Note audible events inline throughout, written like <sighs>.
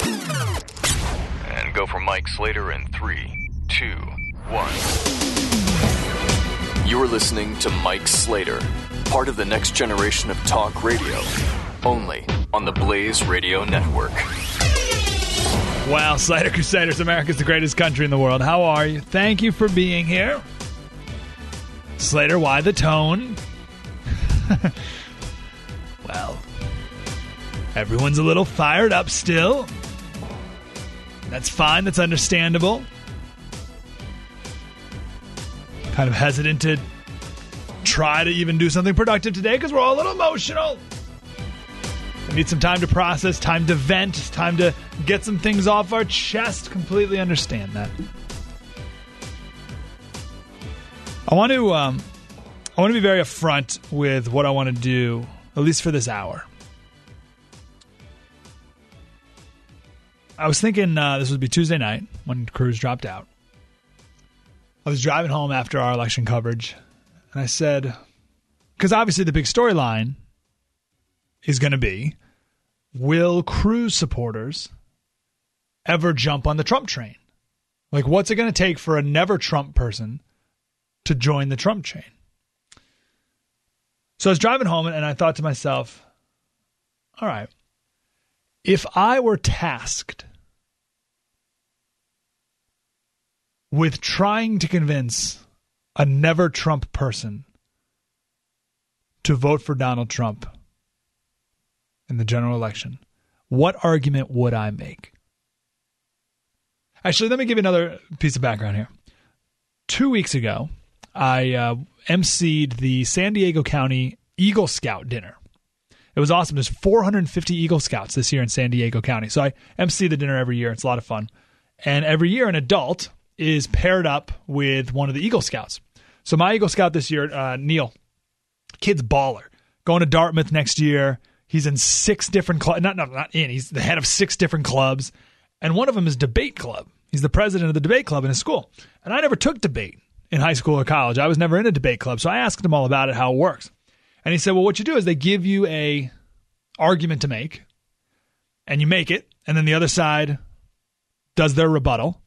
five. And go for Mike Slater in three, two, one. You're listening to Mike Slater, part of the next generation of talk radio, only on the Blaze Radio Network. Wow, Slater Crusaders, America's the greatest country in the world. How are you? Thank you for being here. Slater, why the tone? <laughs> well, everyone's a little fired up still. That's fine. That's understandable. Kind of hesitant to try to even do something productive today because we're all a little emotional. We need some time to process, time to vent, time to get some things off our chest. Completely understand that. I want to, um, I want to be very upfront with what I want to do, at least for this hour. I was thinking uh, this would be Tuesday night when Cruz dropped out. I was driving home after our election coverage, and I said, because obviously the big storyline is going to be will Cruz supporters ever jump on the Trump train? Like, what's it going to take for a never Trump person to join the Trump train? So I was driving home and I thought to myself, all right, if I were tasked with trying to convince a never Trump person to vote for Donald Trump in the general election, what argument would I make? Actually, let me give you another piece of background here. Two weeks ago, I uh, emceed the San Diego County Eagle Scout dinner. It was awesome. There's 450 Eagle Scouts this year in San Diego County. So I MC the dinner every year. It's a lot of fun. And every year, an adult is paired up with one of the Eagle Scouts. So my Eagle Scout this year, uh, Neil, kid's baller, going to Dartmouth next year. He's in six different clubs. Not, not, not in. He's the head of six different clubs, and one of them is debate club. He's the president of the debate club in his school. And I never took debate in high school or college. I was never in a debate club, so I asked him all about it, how it works. And he said, "Well, what you do is they give you a argument to make, and you make it, and then the other side does their rebuttal,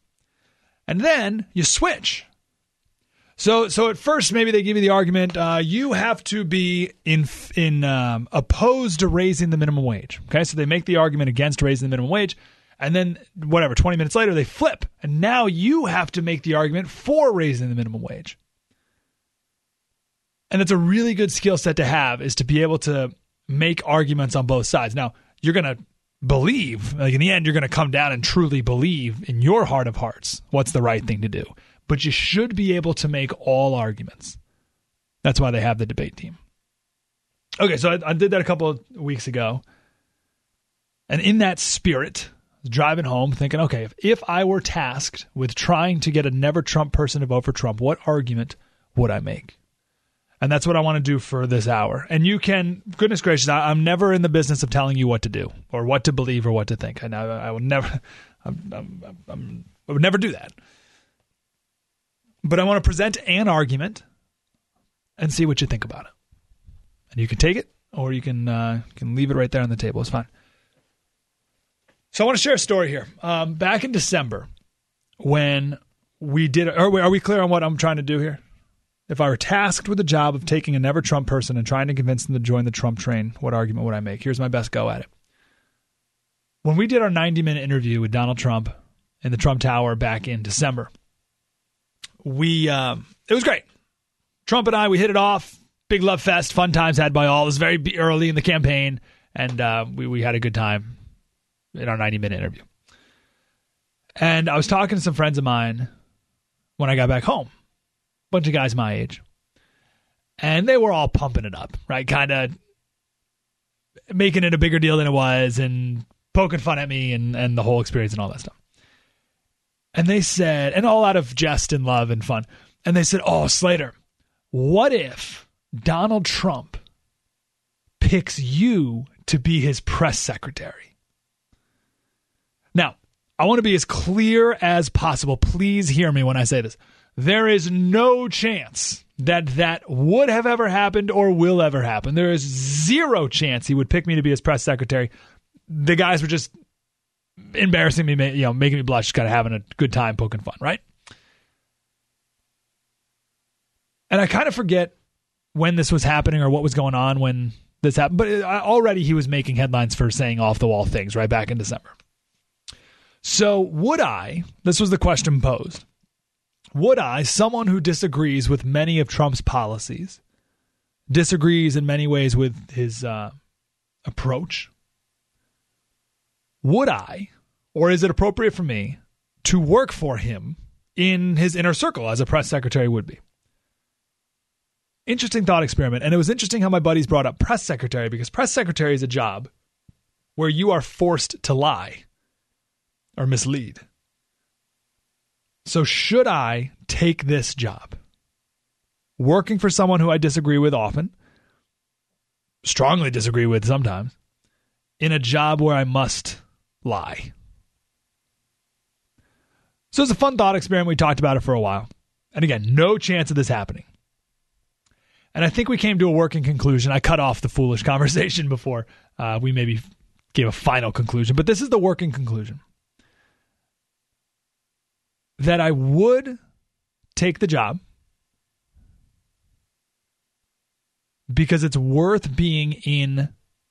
and then you switch. So, so at first, maybe they give you the argument uh, you have to be in in um, opposed to raising the minimum wage. Okay, so they make the argument against raising the minimum wage, and then whatever, twenty minutes later, they flip, and now you have to make the argument for raising the minimum wage. And it's a really good skill set to have is to be able to make arguments on both sides. Now, you're going to believe, like in the end, you're going to come down and truly believe in your heart of hearts what's the right thing to do. But you should be able to make all arguments. That's why they have the debate team. Okay, so I, I did that a couple of weeks ago. And in that spirit, driving home thinking, okay, if, if I were tasked with trying to get a never Trump person to vote for Trump, what argument would I make? And that's what I want to do for this hour. And you can, goodness gracious, I, am never in the business of telling you what to do or what to believe or what to think. I, I will never, <laughs> I'm, I'm, I'm, I would never do that. But I want to present an argument and see what you think about it. And you can take it or you can uh, can leave it right there on the table. It's fine. So I want to share a story here. Um, back in December, when we did, are we, are we clear on what I'm trying to do here? If I were tasked with the job of taking a never Trump person and trying to convince them to join the Trump train, what argument would I make? Here's my best go at it. When we did our 90 minute interview with Donald Trump in the Trump Tower back in December, we um, it was great. Trump and I we hit it off. Big love fest, fun times had by all. It was very early in the campaign, and uh, we we had a good time in our 90 minute interview. And I was talking to some friends of mine when I got back home bunch of guys my age. And they were all pumping it up, right? Kind of making it a bigger deal than it was and poking fun at me and, and the whole experience and all that stuff. And they said, and all out of jest and love and fun. And they said, Oh, Slater, what if Donald Trump picks you to be his press secretary? Now, I want to be as clear as possible. Please hear me when I say this. There is no chance that that would have ever happened or will ever happen. There is zero chance he would pick me to be his press secretary. The guys were just embarrassing me, you know, making me blush, kind of having a good time poking fun, right? And I kind of forget when this was happening or what was going on when this happened, but uh, already he was making headlines for saying off the wall things right back in December. So, would I, this was the question posed, would I, someone who disagrees with many of Trump's policies, disagrees in many ways with his uh, approach, would I, or is it appropriate for me to work for him in his inner circle as a press secretary would be? Interesting thought experiment. And it was interesting how my buddies brought up press secretary because press secretary is a job where you are forced to lie or mislead. So, should I take this job? Working for someone who I disagree with often, strongly disagree with sometimes, in a job where I must lie. So it's a fun thought experiment. We talked about it for a while. And again, no chance of this happening. And I think we came to a working conclusion. I cut off the foolish <laughs> conversation before uh, we maybe gave a final conclusion, but this is the working conclusion that I would take the job because it's worth being in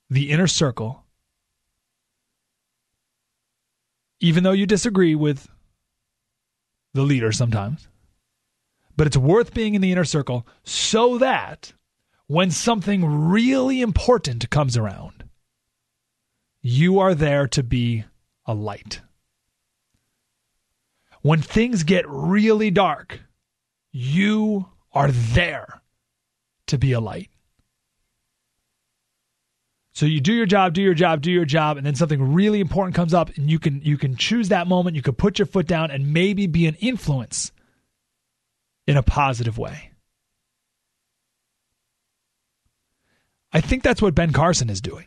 the inner circle even though you disagree with the leader sometimes. But it's worth being in the inner circle so that when something really important comes around, you are there to be a light. When things get really dark, you are there to be a light. So you do your job, do your job, do your job, and then something really important comes up, and you can you can choose that moment. You can put your foot down and maybe be an influence in a positive way. I think that's what Ben Carson is doing.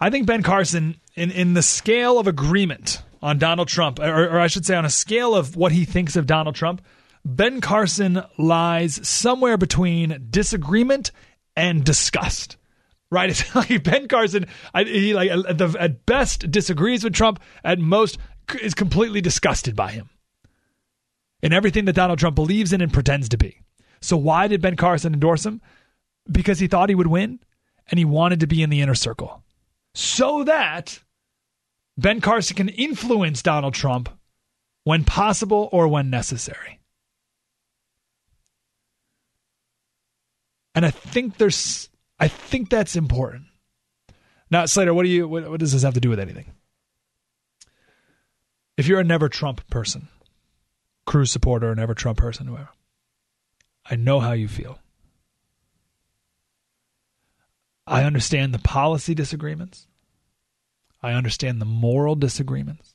I think Ben Carson, in, in the scale of agreement on Donald Trump, or, or I should say on a scale of what he thinks of Donald Trump, Ben Carson lies somewhere between disagreement and disgust right? <laughs> It's like Ben Carson, he like at, the, at best disagrees with Trump, at most is completely disgusted by him and everything that Donald Trump believes in and pretends to be. So why did Ben Carson endorse him? Because he thought he would win and he wanted to be in the inner circle. So that Ben Carson can influence Donald Trump when possible or when necessary. And I think there's I think that's important. Now, Slater, what do you what, what does this have to do with anything? If you're a never Trump person, Cruz supporter, or never Trump person, whoever, I know how you feel. I understand the policy disagreements. I understand the moral disagreements.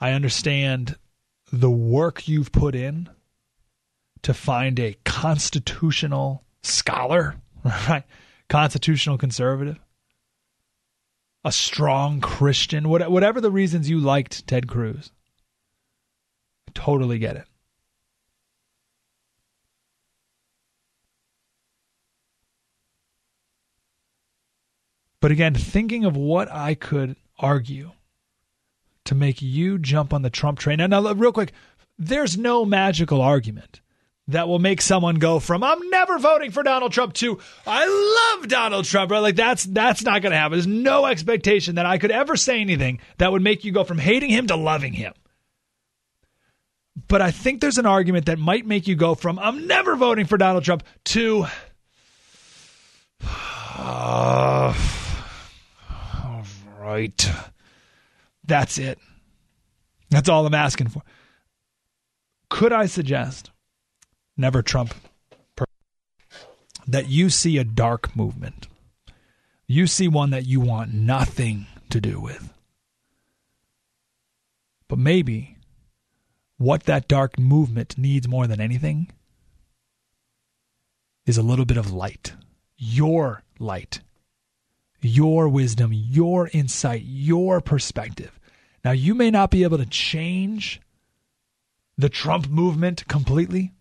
I understand the work you've put in to find a constitutional scholar <laughs> right? Constitutional conservative, a strong Christian, whatever the reasons you liked Ted Cruz. I totally get it. But again, thinking of what I could argue to make you jump on the Trump train. Now, now real quick, there's no magical argument that will make someone go from I'm never voting for Donald Trump to I love Donald Trump. Right? Like that's that's not going to happen. There's no expectation that I could ever say anything that would make you go from hating him to loving him. But I think there's an argument that might make you go from I'm never voting for Donald Trump to <sighs> uh, right. That's it. That's all I'm asking for. Could I suggest never Trump, that you see a dark movement you see one that you want nothing to do with. But maybe what that dark movement needs more than anything is a little bit of light. Your light, your wisdom, your insight, your perspective. Now, you may not be able to change the Trump movement completely,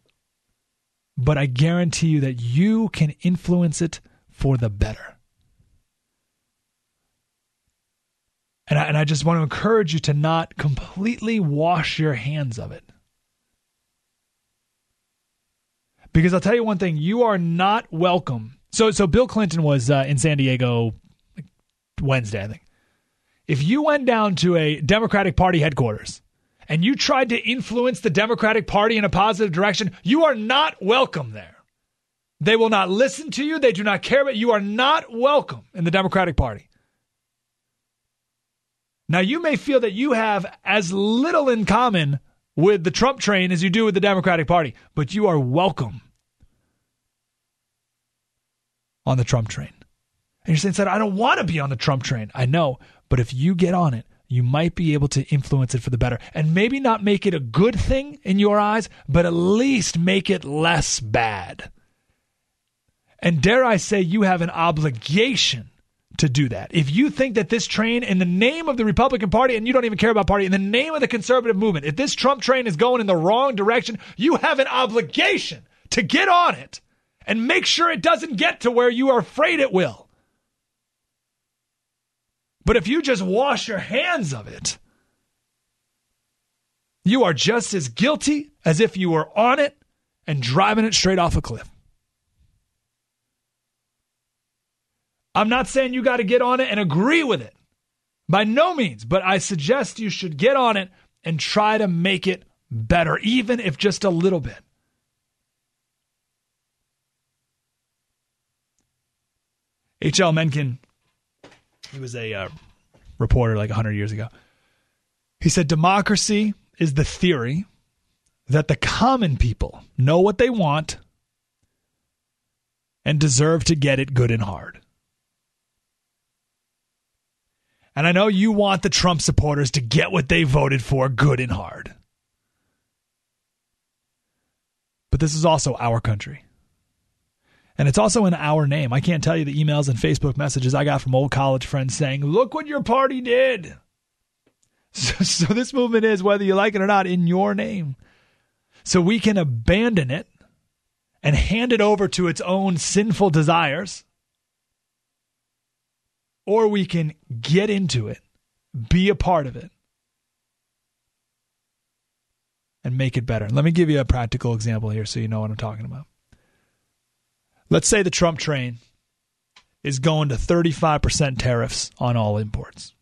but I guarantee you that you can influence it for the better. And I, and I just want to encourage you to not completely wash your hands of it. Because I'll tell you one thing, you are not welcome. So so Bill Clinton was uh, in San Diego Wednesday, I think. If you went down to a Democratic Party headquarters and you tried to influence the Democratic Party in a positive direction, you are not welcome there. They will not listen to you. They do not care about you. are not welcome in the Democratic Party. Now, you may feel that you have as little in common with the Trump train as you do with the Democratic Party, but you are welcome on the Trump train. And you're saying, said, I don't want to be on the Trump train. I know, but if you get on it, you might be able to influence it for the better. And maybe not make it a good thing in your eyes, but at least make it less bad. And dare I say, you have an obligation to do that. If you think that this train, in the name of the Republican Party, and you don't even care about party, in the name of the conservative movement, if this Trump train is going in the wrong direction, you have an obligation to get on it and make sure it doesn't get to where you are afraid it will. But if you just wash your hands of it, you are just as guilty as if you were on it and driving it straight off a cliff. I'm not saying you got to get on it and agree with it. By no means, but I suggest you should get on it and try to make it better, even if just a little bit. H.L. Mencken he was a uh, reporter like 100 years ago. He said democracy is the theory that the common people know what they want and deserve to get it good and hard. And I know you want the Trump supporters to get what they voted for good and hard. But this is also our country. And it's also in our name. I can't tell you the emails and Facebook messages I got from old college friends saying, look what your party did. <laughs> So, so, this movement is, whether you like it or not, in your name. So we can abandon it and hand it over to its own sinful desires, or we can get into it, be a part of it, and make it better. Let me give you a practical example here so you know what I'm talking about. Let's say the Trump train is going to 35% tariffs on all imports.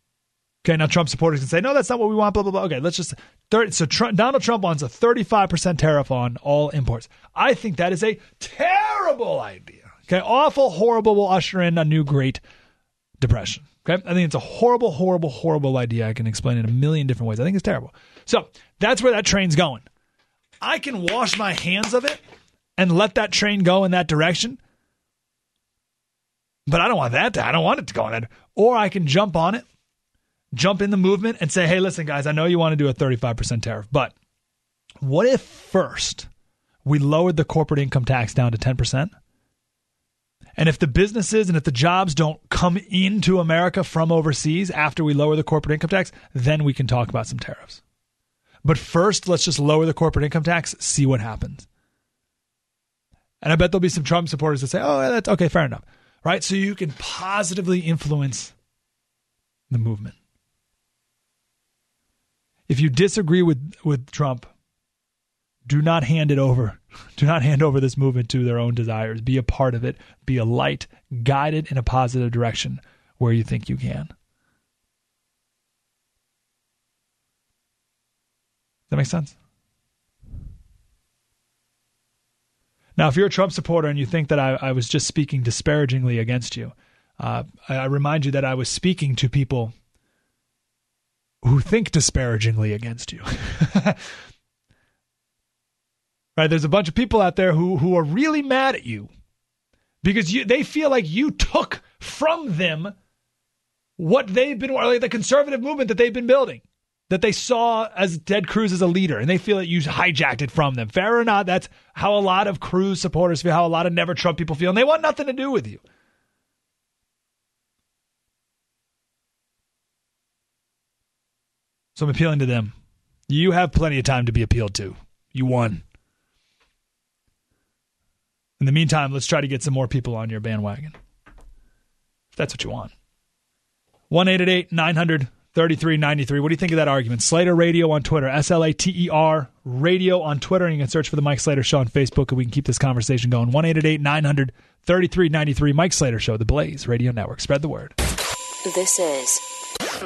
Okay, now Trump supporters can say, no, that's not what we want, blah, blah, blah. Okay, let's just. 30, so Trump, Donald Trump wants a 35% tariff on all imports. I think that is a terrible idea. Okay, awful, horrible, will usher in a new Great Depression. Okay, I think it's a horrible, horrible, horrible idea. I can explain it in a million different ways. I think it's terrible. So that's where that train's going. I can wash my hands of it and let that train go in that direction. But I don't want that to, I don't want it to go on that. Or I can jump on it, jump in the movement and say, hey, listen, guys, I know you want to do a 35% tariff, but what if first we lowered the corporate income tax down to 10%? And if the businesses and if the jobs don't come into America from overseas after we lower the corporate income tax, then we can talk about some tariffs. But first, let's just lower the corporate income tax, see what happens. And I bet there'll be some Trump supporters that say, oh, that's okay, fair enough. Right? So you can positively influence the movement. If you disagree with, with Trump, do not hand it over. <laughs> Do not hand over this movement to their own desires. Be a part of it. Be a light, guided in a positive direction where you think you can. That make sense? Now, if you're a Trump supporter and you think that I, I was just speaking disparagingly against you, uh, I, I remind you that I was speaking to people who think disparagingly against you. <laughs> right? There's a bunch of people out there who who are really mad at you because you they feel like you took from them what they've been, like the conservative movement that they've been building, that they saw as Ted Cruz as a leader, and they feel that you hijacked it from them. Fair or not, that's how a lot of Cruz supporters feel, how a lot of Never Trump people feel, and they want nothing to do with you. So I'm appealing to them. You have plenty of time to be appealed to. You won. In the meantime, let's try to get some more people on your bandwagon. If that's what you want. 1 900 3393. What do you think of that argument? Slater Radio on Twitter, S L A T E R Radio on Twitter. And you can search for the Mike Slater Show on Facebook and we can keep this conversation going. 1 900 3393. Mike Slater Show, the Blaze Radio Network. Spread the word. This is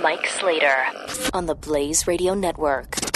Mike Slater on the Blaze Radio Network.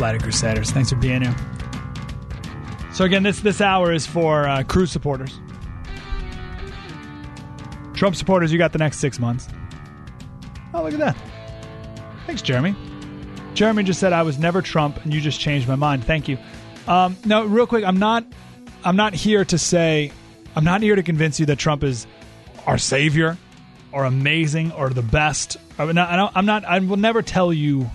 Slater Crusaders. Thanks for being here. So again, this this hour is for uh, Cruz supporters. Trump supporters, you got the next six months. Oh, look at that. Thanks, Jeremy. Jeremy just said I was never Trump, and you just changed my mind. Thank you. Um, no, real quick, I'm not. I'm not here to say. I'm not here to convince you that Trump is our savior, or amazing, or the best. I'm not. I I'm not. I will never tell you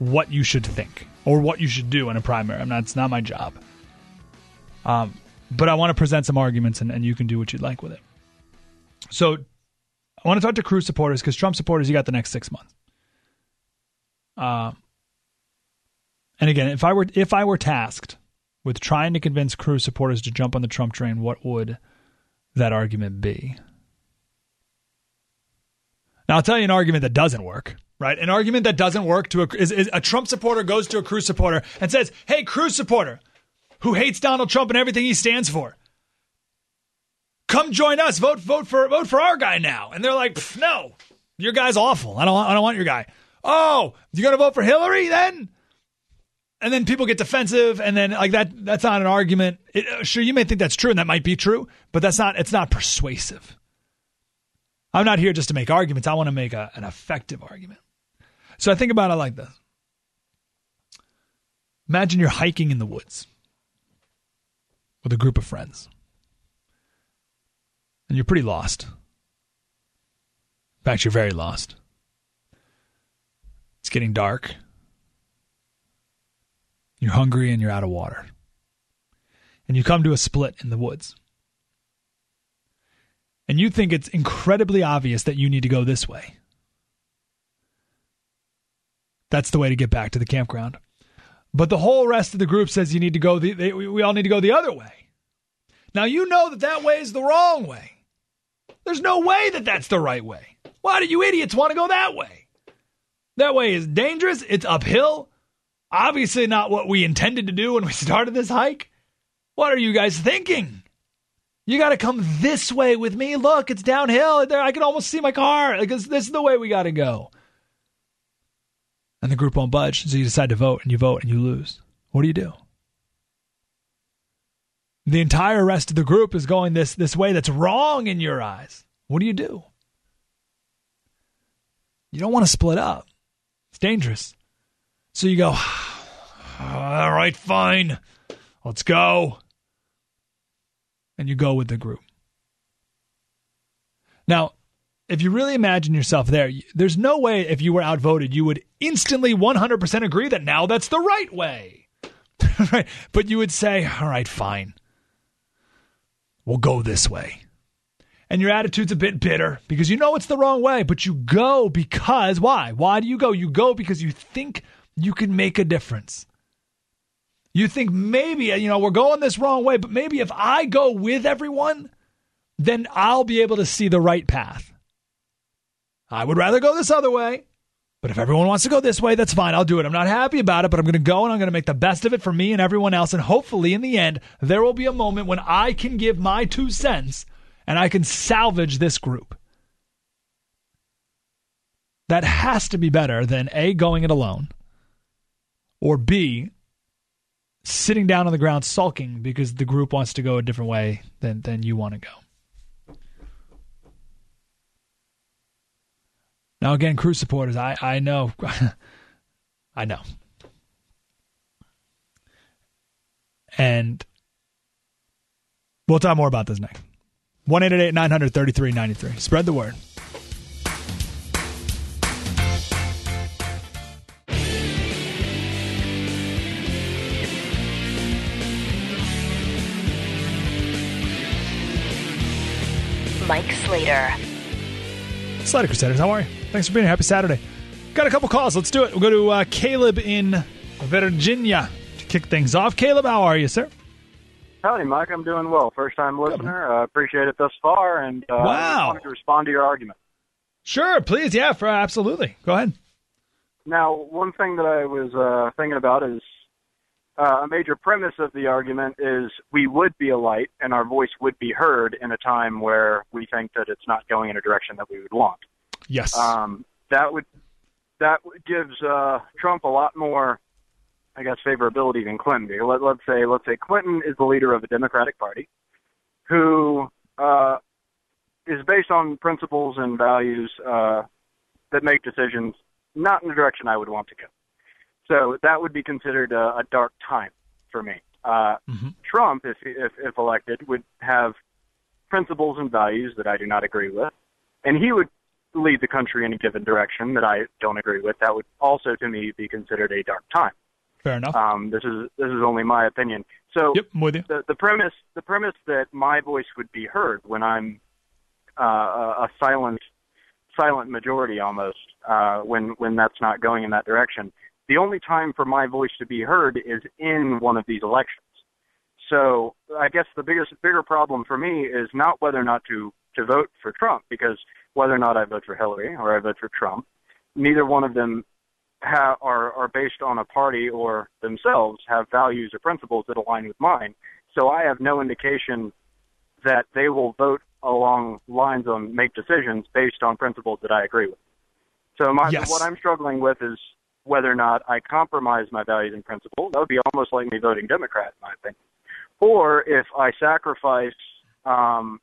what you should think or what you should do in a primary. I'm not. It's not my job. Um, but I want to present some arguments, and, and you can do what you'd like with it. So, I want to talk to Cruz supporters because Trump supporters, you got the next six months. Uh, and again, if I were if I were tasked with trying to convince Cruz supporters to jump on the Trump train, what would that argument be? Now, I'll tell you an argument that doesn't work. Right, an argument that doesn't work to a is, is a Trump supporter goes to a Cruz supporter and says, "Hey, Cruz supporter, who hates Donald Trump and everything he stands for, come join us. Vote, vote for, vote for our guy now." And they're like, "No, your guy's awful. I don't, I don't want your guy." Oh, you're gonna vote for Hillary then? And then people get defensive, and then like that. That's not an argument. It, uh, sure, you may think that's true, and that might be true, but that's not. It's not persuasive. I'm not here just to make arguments. I want to make a, an effective argument. So I think about it like this. Imagine you're hiking in the woods with a group of friends, and you're pretty lost. In fact, you're very lost. It's getting dark. You're hungry and you're out of water. And you come to a split in the woods. And you think it's incredibly obvious that you need to go this way. That's the way to get back to the campground. But the whole rest of the group says you need to go the they, we all need to go the other way. Now you know that that way is the wrong way. There's no way that that's the right way. Why do you idiots want to go that way? That way is dangerous. It's uphill. Obviously not what we intended to do when we <laughs> started this hike. What are you guys thinking? You got to come this way with me. Look, it's downhill. There, I can almost see my car. Because this is the way we got to go. And the group won't budge, so you decide to vote, and you vote, and you lose. What do you do? The entire rest of the group is going this this way that's wrong in your eyes. What do you do? You don't want to split up. It's dangerous. So you go, <sighs> all right, fine. Let's go and you go with the group. Now, if you really imagine yourself there, there's no way if you were outvoted, you would instantly 100% agree that now that's the right way. <laughs> right? But you would say, all right, fine. We'll go this way. And your attitude's a bit bitter because you know it's the wrong way, but you go because why? Why do you go? You go because you think you can make a difference. You think maybe, you know, we're going this wrong way, but maybe if I go with everyone, then I'll be able to see the right path. I would rather go this other way, but if everyone wants to go this way, that's fine. I'll do it. I'm not happy about it, but I'm going to go and I'm going to make the best of it for me and everyone else. And hopefully, in the end, there will be a moment when I can give my two cents and I can salvage this group. That has to be better than A, going it alone, or B, sitting down on the ground sulking because the group wants to go a different way than, than you want to go. Now, again, Cruz supporters, I, I know. <laughs> I know. And we'll talk more about this next. 1 900 3393. Spread the word. Mike Slater. Slater Crusaders, how are you? Thanks for being here. Happy Saturday. Got a couple calls. Let's do it. We'll go to uh, Caleb in Virginia to kick things off. Caleb, how are you, sir? Howdy, Mike. I'm doing well. First time listener. Uh, appreciate it thus far, and uh, Wow. I wanted to respond to your argument. Sure, please. Yeah, for absolutely. Go ahead. Now, one thing that I was uh, thinking about is uh, a major premise of the argument is we would be a light, and our voice would be heard in a time where we think that it's not going in a direction that we would want. Yes. Um, that would that gives uh, Trump a lot more, I guess, favorability than Clinton. Let, let's say let's say Clinton is the leader of a Democratic Party, who uh, is based on principles and values uh, that make decisions not in the direction I would want to go. So that would be considered a, a dark time for me. Uh, Mhm. Trump, if, if if elected, would have principles and values that I do not agree with, and he would lead the country in a given direction that I don't agree with. That would also, to me, be considered a dark time. Fair enough. Um, this is this is only my opinion. So yep, I'm with you. the the premise the premise that my voice would be heard when I'm uh, a a silent silent majority almost uh, when when that's not going in that direction. The only time for my voice to be heard is in one of these elections. So I guess the biggest bigger problem for me is not whether or not to to vote for Trump because whether or not I vote for Hillary or I vote for Trump, neither one of them ha- are are based on a party or themselves have values or principles that align with mine. So I have no indication that they will vote along lines on make decisions based on principles that I agree with. So my Yes. what I'm struggling with is whether or not I compromise my values and principles. That would be almost like me voting Democrat, in my opinion. Or if I sacrifice um,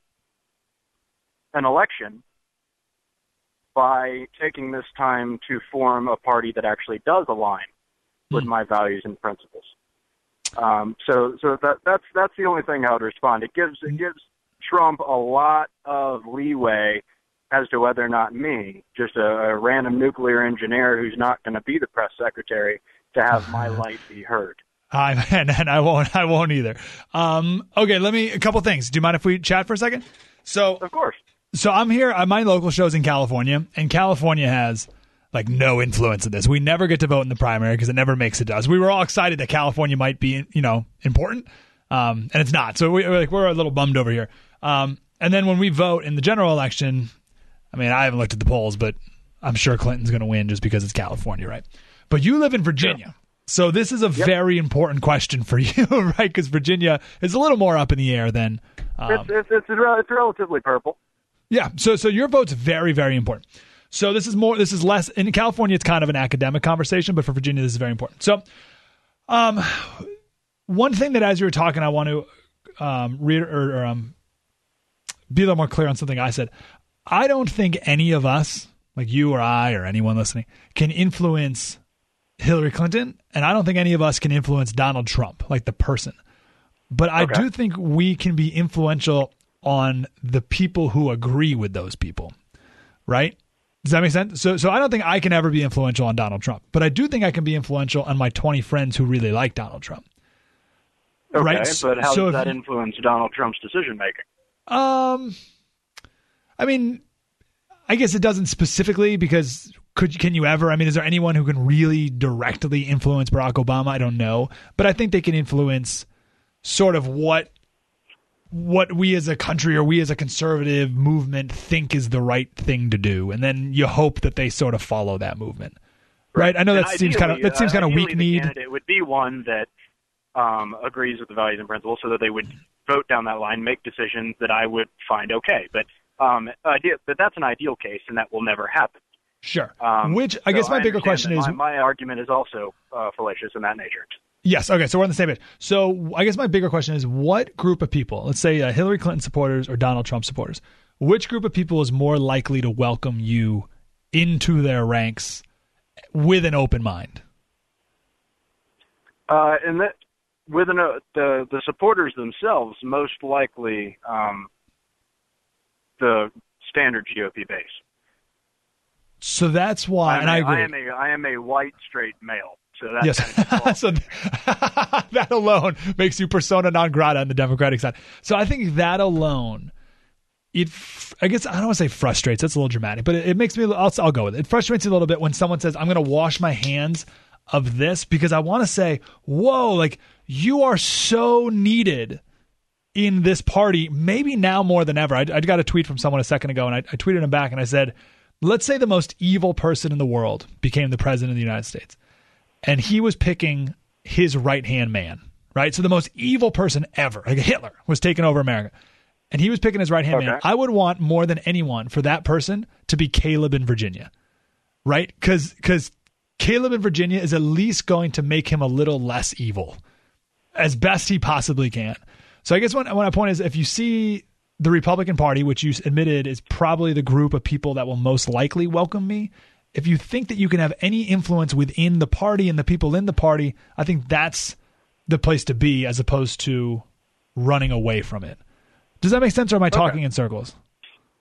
an election by taking this time to form a party that actually does align with Hmm. my values and principles. Um, so, so that that's that's the only thing I would respond. It gives it gives Trump a lot of leeway as to whether or not me, just a, a random nuclear engineer who's not going to be the press secretary, to have my light be heard. I <laughs> and, and I won't. I won't either. Um, okay, let me a couple things. Do you mind if we chat for a second? So, Of course. so I'm here. My local show's in California, and California has like no influence in this. We never get to vote in the primary because it never makes it to us. We were all excited that California might be, you know, important, um, and it's not. So we, we're like we're a little bummed over here. Um, and then when we vote in the general election, I mean, I haven't looked at the polls, but I'm sure Clinton's going to win just because it's California, right? But you live in Virginia. So this is a very important question for <laughs> you, right? Because Virginia is a little more up in the air than, um, It's it's it's, it's relatively purple. yeah. So so your vote's very very important. So this is more. This is less in California. It's kind of an academic conversation, but for Virginia, this is very important. So, um, one thing that as you were talking, I want to um read or, or um be a little more clear on something I said. I don't think any of us, like you or I or anyone listening, can influence Hillary Clinton, and I don't think any of us can influence Donald Trump, like the person. But I Okay. do think we can be influential on the people who agree with those people, right? Does that make sense? So, so I don't think I can ever be influential on Donald Trump, but I do think I can be influential on my 20 friends who really like Donald Trump. Okay, Right, but how so does if- that influence Donald Trump's decision making? Um, I mean, I guess it doesn't specifically because could can you ever? I mean, is there anyone who can really directly influence Barack Obama? I don't know, but I think they can influence sort of what what we as a country or we as a conservative movement think is the right thing to do, and then you hope that they sort of follow that movement. Right? I know that seems kind of that seems kind of weak need. Candidate would be one that um, agrees with the values and principles, so that they would vote down that line, make decisions that I would find okay. But um, idea, but that's an ideal case, and that will never happen. Sure. Um, Which I so guess my bigger question is my, my argument is also uh, fallacious in that nature. Yes. Okay. So we're on the same page. So I guess my bigger question is what group of people, let's say uh, Hillary Clinton supporters or Donald Trump supporters, which group of people is more likely to welcome you into their ranks with an open mind? Uh, and that within a, the the supporters themselves, most likely um, the standard GOP base. So that's why, I'm and a- I agree. I am a I am a white straight male, so that Yes. kind of <laughs> so <laughs> that alone makes you persona non grata on the Democratic side. So I think that alone, it, I guess I don't want to say frustrates. That's a little dramatic, but it, it makes me. I'll, I'll go with it. It frustrates me a little bit when someone says, "I'm going to wash my hands of this," because I want to say, "Whoa, like you are so needed." In this party, maybe now more than ever. I, I got a tweet from someone a second ago, and I, I tweeted him back, and I said, "Let's say the most evil person in the world became the president of the United States, and he was picking his right hand man, right? So the most evil person ever, like Hitler, was taking over America, and he was picking his right hand man. I would want more than anyone for that person to be Caleb in Virginia, right? Because because Caleb in Virginia is at least going to make him a little less evil as best he possibly can. So I guess what, what my point is, if you see the Republican Party, which you admitted is probably the group of people that will most likely welcome me, if you think that you can have any influence within the party and the people in the party, I think that's the place to be as opposed to running away from it. Does that make sense, or am I talking in circles?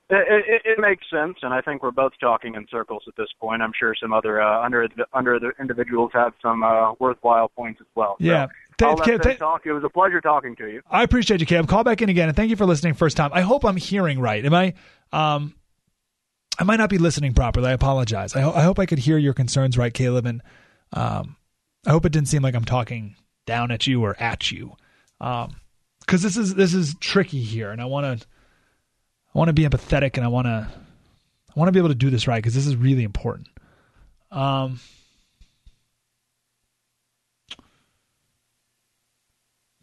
It, it, it makes sense, and I think we're both talking in circles at this point. I'm sure some other uh, under under the individuals have some uh, worthwhile points as well. So Yeah. I'll let talk. It was a pleasure talking to you. I appreciate you, Caleb. Call back in again, and thank you for listening first time. I hope I'm hearing right. Am I? Um, I might not be listening properly. I apologize. I, ho- I hope I could hear your concerns right, Caleb, and um, I hope it didn't seem like I'm talking down at you or at you, because this is this is tricky here, and I want to I want to be empathetic, and I want to I want to be able to do this right because this is really important. Um.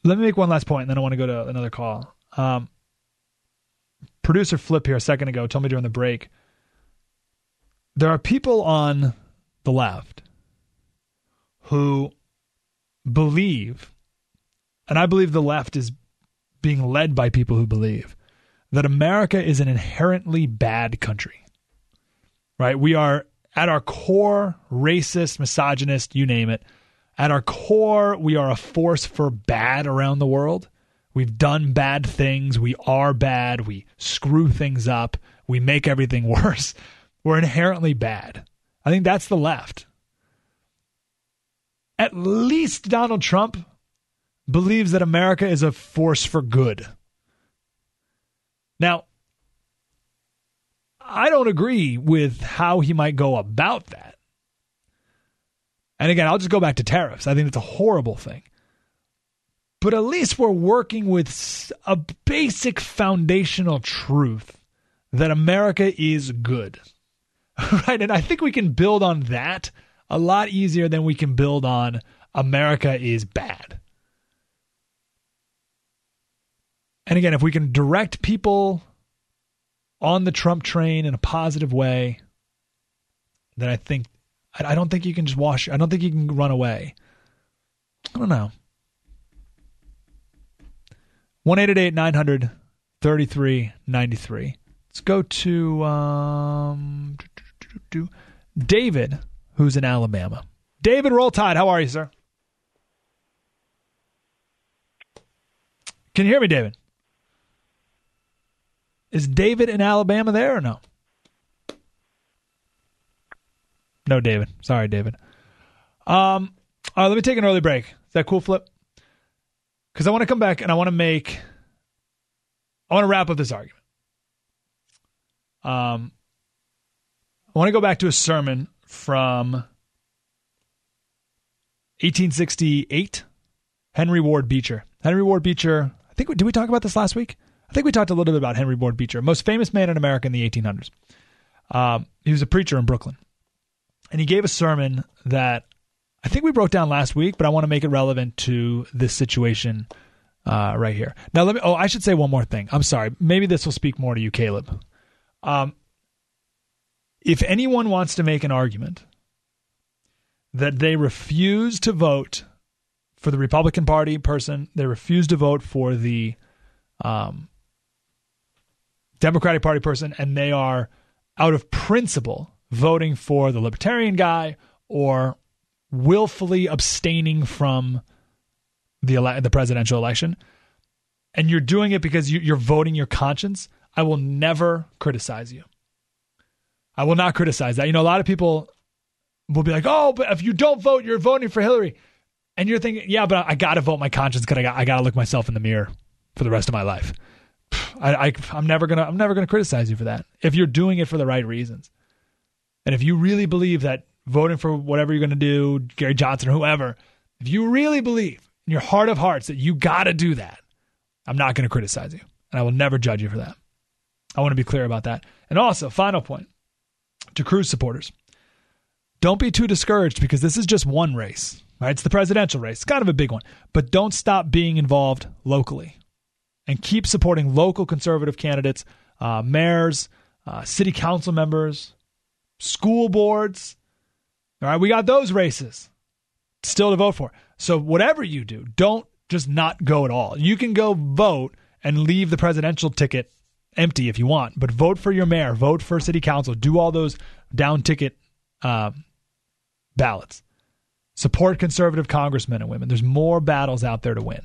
Let me make one last point, and then I want to go to another call. Um, producer Flip here a second ago told me during the break there are people on the left who believe, and I believe the left is being led by people who believe that America is an inherently bad country. Right? We are at our core racist, misogynist, you name it. At our core, we are a force for bad around the world. We've done bad things. We are bad. We screw things up. We make everything <laughs> worse. We're inherently bad. I think that's the left. At least Donald Trump believes that America is a force for good. Now, I don't agree with how he might go about that. And again, I'll just go back to tariffs. I think it's a horrible thing. But at least we're working with a basic foundational truth that America is good. <laughs> right? And I think we can build on that a lot easier than we can build on America is bad. And again, if we can direct people on the Trump train in a positive way, then I think I I don't think you can just wash. I don't think you can run away. I don't know. One eight eight eight nine hundred thirty three ninety three. Let's go to um, David, who's in Alabama. David, roll tide. How are you, sir? Can you hear me, David? Is David in Alabama there or no? No, David. Sorry, David. Um, all right, let me take an early break. Is that cool, Flip? Because I want to come back and I want to make, I want to wrap up this argument. Um, I want to go back to a sermon from 1868, Henry Ward Beecher. Henry Ward Beecher, I think, did we talk about this last week? I think we talked a little bit about Henry Ward Beecher, most famous man in America in the 1800s. Um, he was a preacher in Brooklyn. And he gave a sermon that I think we broke down last week, but I want to make it relevant to this situation uh, right here. Now, let me. Oh, I should say one more thing. I'm sorry. Maybe this will speak more to you, Caleb. Um, if anyone wants to make an argument that they refuse to vote for the Republican Party person, they refuse to vote for the um, Democratic Party person, and they are out of principle voting for the Libertarian guy or willfully abstaining from the ele- the presidential election, and you're doing it because you, you're voting your conscience, I will never criticize you. I will not criticize that. You know, a lot of people will be like, "Oh, but if you don't vote, you're voting for Hillary," and you're thinking, "Yeah, but I got to vote my conscience because I got I got to look myself in the mirror for the rest of my life." I, I I'm never gonna I'm never gonna criticize you for that if you're doing it for the right reasons, and if you really believe that voting for whatever you're gonna do, Gary Johnson or whoever, if you really believe in your heart of hearts that you got to do that, I'm not gonna criticize you, and I will never judge you for that. I want to be clear about that. And also, final point to Cruz supporters. Don't be too discouraged because this is just one race, right? It's the presidential race. It's kind of a big one. But don't stop being involved locally and keep supporting local conservative candidates, uh, mayors, uh, city council members, school boards. All right, we got those races still to vote for. So whatever you do, don't just not go at all. You can go vote and leave the presidential ticket empty if you want, but vote for your mayor, vote for city council, do all those down ticket um, ballots. Support conservative congressmen and women. There's more battles out there to win.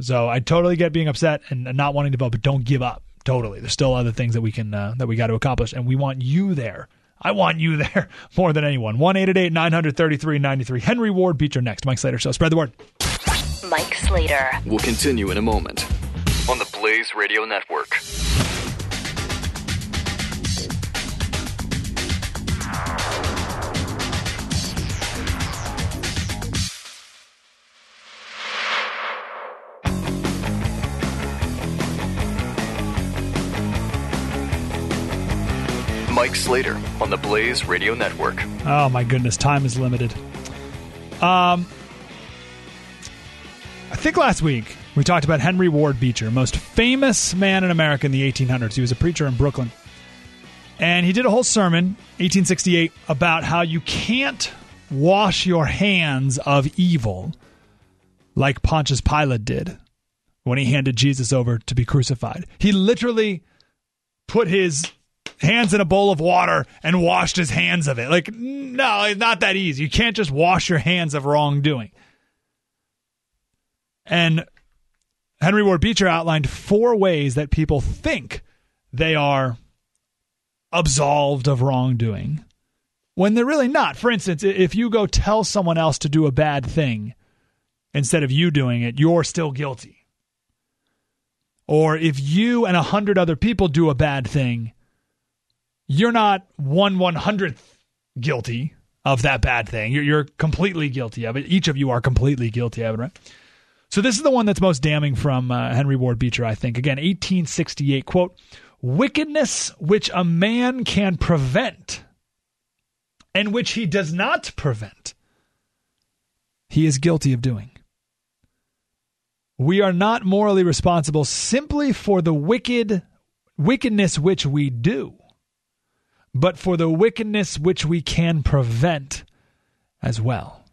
So I totally get being upset and not wanting to vote, but don't give up. Totally, there's still other things that we can uh, that we got to accomplish, and we want you there. I want you <laughs> there more than anyone. One eight eight eight nine hundred thirty three ninety three. Henry Ward Beecher next. Mike Slater Show. Spread the word. Mike Slater. We'll continue in a moment on the Blaze Radio Network. Mike Slater on the Blaze Radio Network. Oh my goodness, time is limited. Um, I think last week we talked about Henry Ward Beecher, most famous man in America in the 1800s. He was a preacher in Brooklyn, and he did a whole sermon, 1868, about how you can't wash your hands of evil like Pontius Pilate did when he handed Jesus over to be crucified. He literally put his hands in a bowl of water and washed his hands of it. Like, no, it's not that easy. You can't just wash your hands of wrongdoing. And Henry Ward Beecher outlined four ways that people think they are absolved of wrongdoing when they're really not. For instance, if you go tell someone else to do a bad thing instead of you doing it, you're still guilty. Or if you and a hundred other people do a bad thing, you're not one one hundredth guilty of that bad thing. You're, you're completely guilty of it. Each of you are completely guilty of it, right? So this is the one that's most damning from uh, Henry Ward Beecher, I think. Again, 1868 quote: "Wickedness which a man can prevent, and which he does not prevent, he is guilty of doing." We are not morally responsible simply for the wicked wickedness which we do but for the wickedness which we can prevent as well.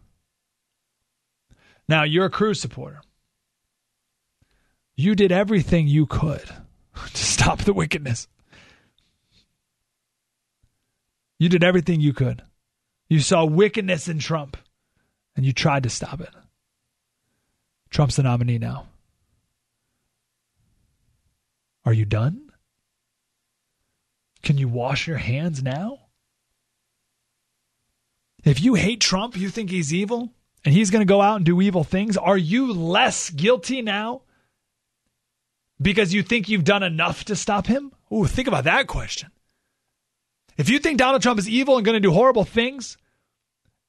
Now, you're a Cruz supporter. You did everything you could <laughs> to stop the wickedness. You did everything you could. You saw wickedness in Trump and you tried to stop it. Trump's the nominee now. Are you done? Can you wash your hands now? If you hate Trump, you think he's evil, and he's going to go out and do evil things, are you less guilty now because you think you've done enough to stop him? Ooh, think about that question. If you think Donald Trump is evil and going to do horrible things,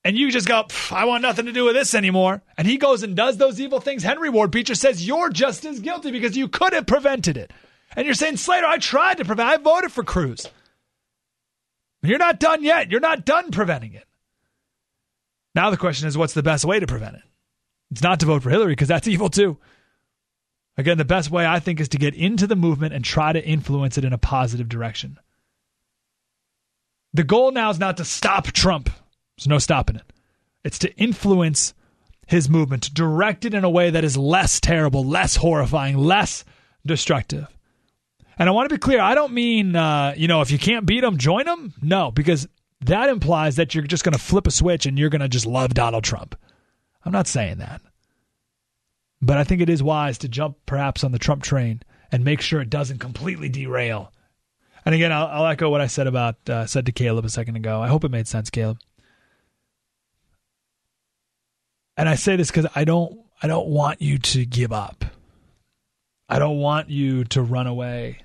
and you just go, I want nothing to do with this anymore, and he goes and does those evil things, Henry Ward Beecher says you're just as guilty because you could have prevented it. And you're saying, Slater, I tried to prevent. I voted for Cruz. You're not done yet. You're not done preventing it. Now the question is, what's the best way to prevent it? It's not to vote for Hillary because that's <laughs> evil too. Again, the best way I think is to get into the movement and try to influence it in a positive direction. The goal now is not to stop Trump. There's no stopping it. It's to influence his movement, to direct it in a way that is less terrible, less horrifying, less destructive. And I want to be clear, I don't mean, uh, you know, if you can't beat them, join them. No, because that implies that you're just going to flip a switch and you're going to just love Donald Trump. I'm not saying that. But I think it is wise to jump perhaps on the Trump train and make sure it doesn't completely derail. And again, I'll, I'll echo what I said about uh, said to Caleb a second ago. I hope it made sense, Caleb. And I say this because I don't I don't want you to give up. I don't want you to run away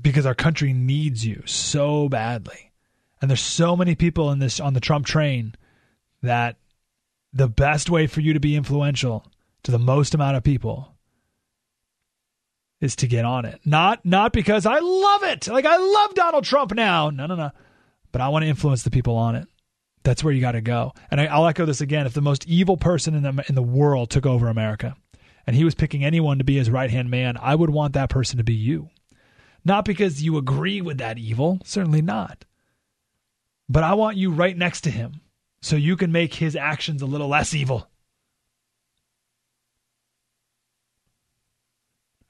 because our country needs you so badly. And there's so many people in this on the Trump train that the best way for you to be influential to the most amount of people is to get on it. Not not because I love it. Like I love Donald Trump now. No, no, no. But I want to influence the people on it. That's where you got to go. And I, will echo this again. If the most evil person in the in the world took over America, and he was picking anyone to be his right hand man, I would want that person to be you. Not because you agree with that evil, certainly not. But I want you right next to him so you can make his actions a little less evil.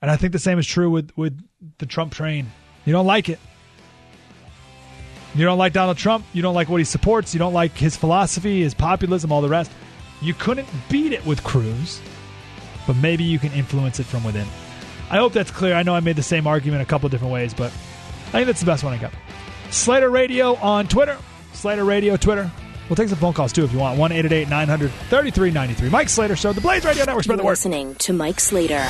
And I think the same is true with, with the Trump train. You don't like it. You don't like Donald Trump. You don't like what he supports. You don't like his philosophy, his populism, all the rest. You couldn't beat it with Cruz, but maybe you can influence it from within. I hope that's clear. I know I made the same argument a couple different ways, but I think that's the best one I got. Slater Radio on Twitter. Slater Radio Twitter. We'll take some phone calls too if you want. 1 900 3393. Mike Slater Show, the Blaze Radio Network. Spread the word. Listening to Mike Slater.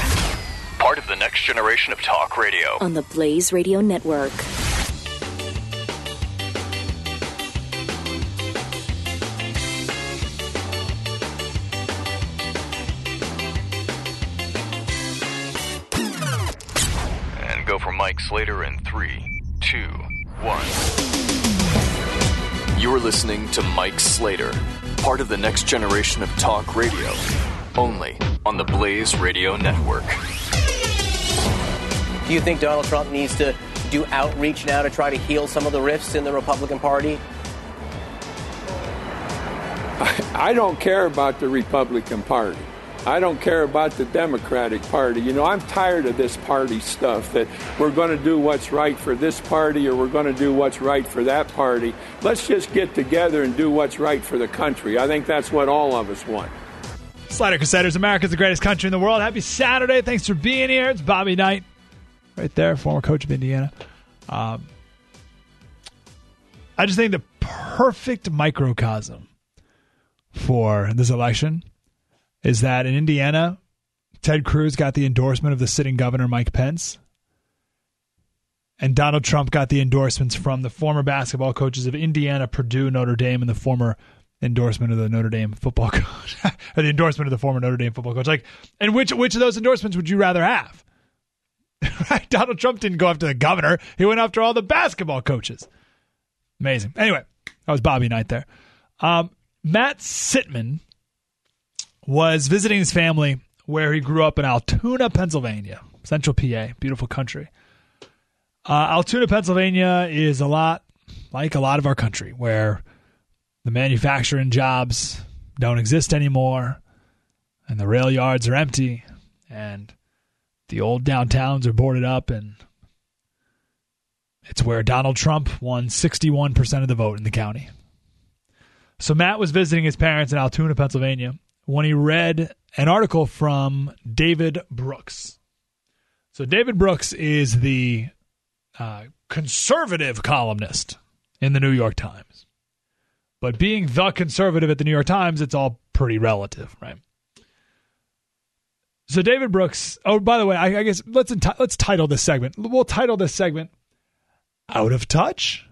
Part of the next generation of talk radio. On the Blaze Radio Network. Mike Slater in three, two, one. You're listening to Mike Slater, part of the next generation of talk radio, only on the Blaze Radio Network. Do you think Donald Trump needs to do outreach now to try to heal some of the rifts in the Republican Party? I don't care about the Republican Party. I don't care about the Democratic Party. You know, I'm tired of this party stuff that we're going to do what's right for this party or we're going to do what's right for that party. Let's just get together and do what's right for the country. I think that's what all of us want. Slater Crusaders, America's the greatest country in the world. Happy Saturday. Thanks for being here. It's Bobby Knight, right there, former coach of Indiana. Um, I just think the perfect microcosm for this election is that in Indiana, Ted Cruz got the endorsement of the sitting governor, Mike Pence. And Donald Trump got the endorsements from the former basketball coaches of Indiana, Purdue, Notre Dame, and the former endorsement of the Notre Dame football <laughs> coach, or the endorsement of the former Notre Dame football coach. Like, and which which of those endorsements would you rather have? <laughs> right? Donald Trump didn't go after the governor; he went after all the basketball coaches. Amazing. Anyway, that was Bobby Knight there. Um, Matt Sitman was visiting his family where he grew up in Altoona, Pennsylvania, central PA, beautiful country. Uh, Altoona, Pennsylvania is a lot like a lot of our country where the manufacturing jobs don't exist anymore and the rail yards are empty and the old downtowns are boarded up and it's where Donald Trump won 61% of the vote in the county. So Matt was visiting his parents in Altoona, Pennsylvania, when he read an article from David Brooks. So, David Brooks is the uh, conservative columnist in the New York Times. But being the conservative at the New York Times, it's all pretty relative, right? So David Brooks. Oh, by the way, I, I guess let's enti- let's title this segment. We'll title this segment out of touch?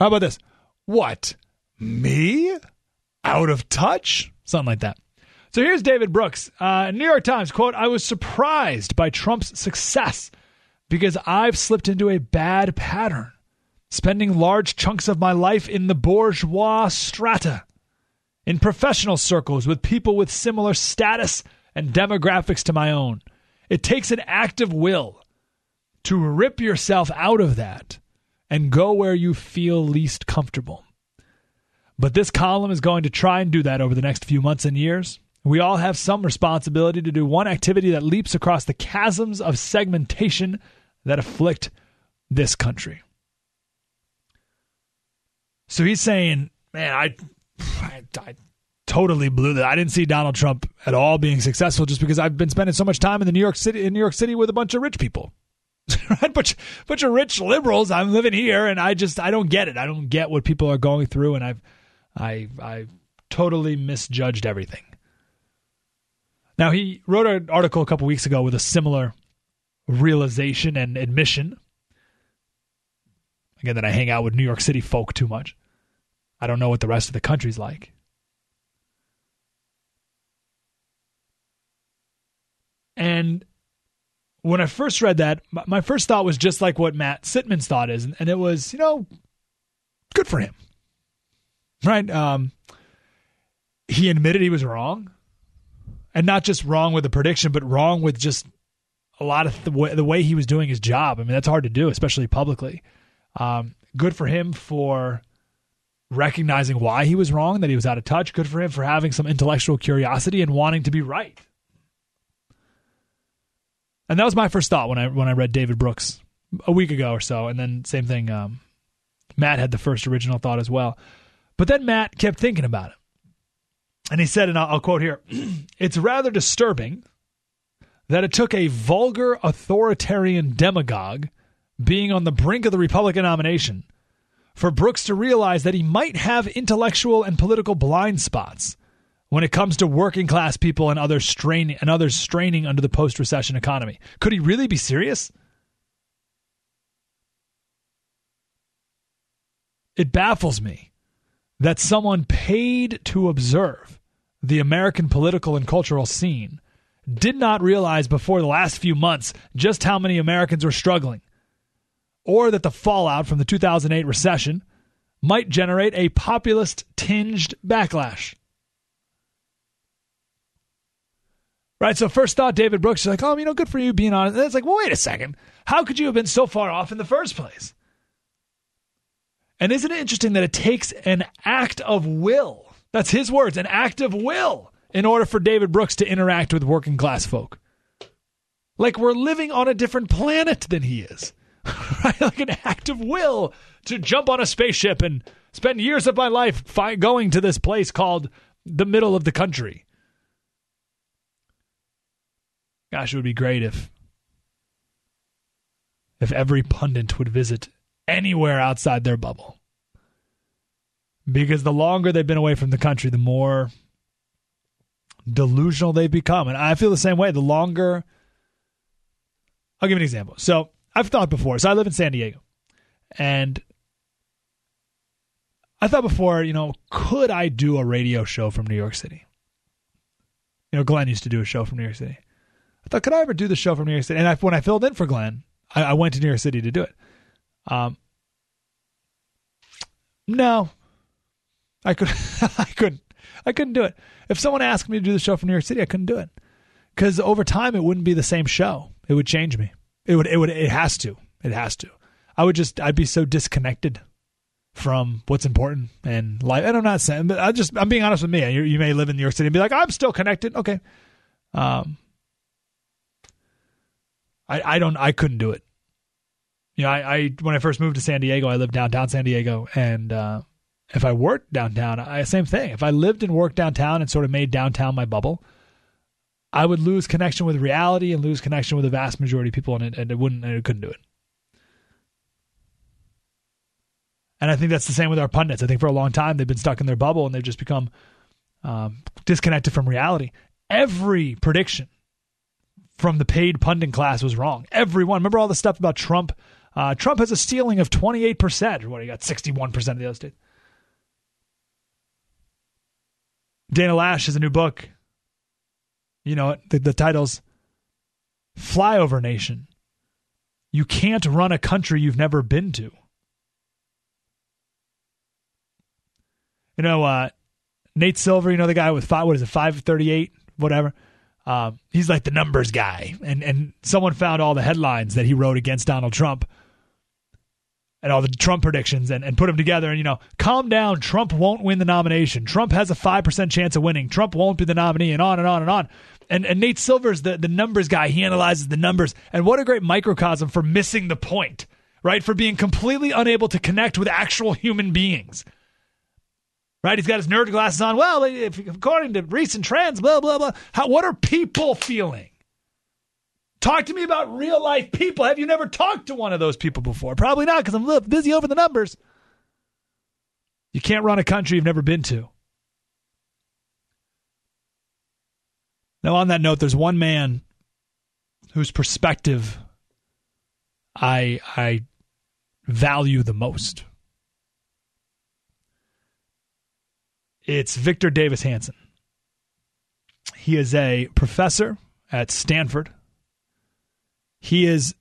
How about this? What? Me? Out of touch? Something like that. So here's David Brooks. Uh, New York Times quote, I was surprised by Trump's success because I've slipped into a bad pattern, spending large chunks of my life in the bourgeois strata, in professional circles with people with similar status and demographics to my own. It takes an act of will to rip yourself out of that and go where you feel least comfortable. But this column is going to try and do that over the next few months and years. We all have some responsibility to do one activity that leaps across the chasms of segmentation that afflict this country. So he's saying, man, I, I, I totally blew that. I didn't see Donald Trump at all being successful just because I've been spending so much time in the New York City in New York City with a bunch of rich people. <laughs> right? Bunch, bunch of rich liberals. I'm living here and I just I don't get it. I don't get what people are going through and I've I I totally misjudged everything. Now he wrote an article a couple weeks ago with a similar realization and admission. Again, that I hang out with New York City folk too much. I don't know what the rest of the country's like. And when I first read that, my first thought was just like what Matt Sitman's thought is, and it was, you know, good for him, right? Um, he admitted he was wrong, and not just wrong with the prediction, but wrong with just a lot of the way, the way he was doing his job. I mean, that's hard to do, especially publicly. Um, good for him for recognizing why he was wrong, that he was out of touch. Good for him for having some intellectual curiosity and wanting to be right. And that was my first thought when I when I read David Brooks a week ago or so, and then same thing. Um, Matt had the first original thought as well, but then Matt kept thinking about it, and he said, and I'll, quote here: <clears throat> "It's rather disturbing that it took a vulgar authoritarian demagogue being on the brink of the Republican nomination." For Brooks to realize that he might have intellectual and political blind spots when it comes to working class people and others straining and others straining under the post recession economy. Could he really be serious? It baffles me that someone paid to observe the American political and cultural scene did not realize before the last few months just how many Americans were struggling, or that the fallout from the 2008 recession might generate a populist tinged backlash. Right. So first thought, David Brooks is like, oh, you know, good for you being honest. And it's like, well, wait a second. How could you have been so far off in the first place? And isn't it interesting that it takes an act of will? That's his words, an act of will in order for David Brooks to interact with working class folk. Like we're living on a different planet than he is. <laughs> right? Like an act of will to jump on a spaceship and spend years of my life fi- going to this place called the middle of the country. Gosh, it would be great if if every pundit would visit anywhere outside their bubble. Because the longer they've been away from the country, the more delusional they've become. And I feel the same way. The longer I'll give an example. So I've thought before. So I live in San Diego. And I thought before, you know, could I do a radio show from New York City? You know, Glenn used to do a show from New York City. I thought, could I ever do the show from New York City? And I, when I filled in for Glenn, I, I, went to New York City to do it. Um, no, I could, <laughs> I couldn't, I couldn't do it. If someone asked me to do the show from New York City, I couldn't do it because over time it wouldn't be the same show. It would change me. It would, it would, it has to. It has to. I would just, I'd be so disconnected from what's important and life. And I'm not saying, but I just, I'm being honest with me. You, you may live in New York City and be like, I'm still connected. Okay. Um, I, I don't I couldn't do it. You know, I, I when I first moved to San Diego, I lived downtown San Diego, and uh, if I worked downtown, I same thing. If I lived and worked downtown and sort of made downtown my bubble, I would lose connection with reality and lose connection with the vast majority of people, and it, and it wouldn't, and it couldn't do it. And I think that's the same with our pundits. I think for a long time they've been stuck in their bubble and they've just become um, disconnected from reality. Every prediction from the paid pundit class was wrong. Everyone. Remember all the stuff about Trump Uh, Trump has a ceiling of 28%. What, he got 61% of the other states. Dana Loesch has a new book. You know, the, the title's Flyover Nation. You can't run a country you've never been to. You know, uh, Nate Silver, you know the guy with five, what is it, five thirty eight, whatever. Um, he's like the numbers guy, and and someone found all the headlines that he wrote against Donald Trump and all the Trump predictions and, and put them together. And you know, calm down. Trump won't win the nomination. Trump has a five percent chance of winning. Trump won't be the nominee, and on and on and on. And and Nate Silver's the the numbers guy. He analyzes the numbers, and what a great microcosm for missing the point, right? For being completely unable to connect with actual human beings right? He's got his nerd glasses on. Well, if, according to recent trends, blah blah blah. How, what are people feeling? Talk to me about real life people. Have you never talked to one of those people before? Probably not, because I'm busy over the numbers. You can't run a country you've never been to. Now, on that note, there's one man whose perspective I I value the most. It's Victor Davis Hanson. He is a professor at Stanford. He is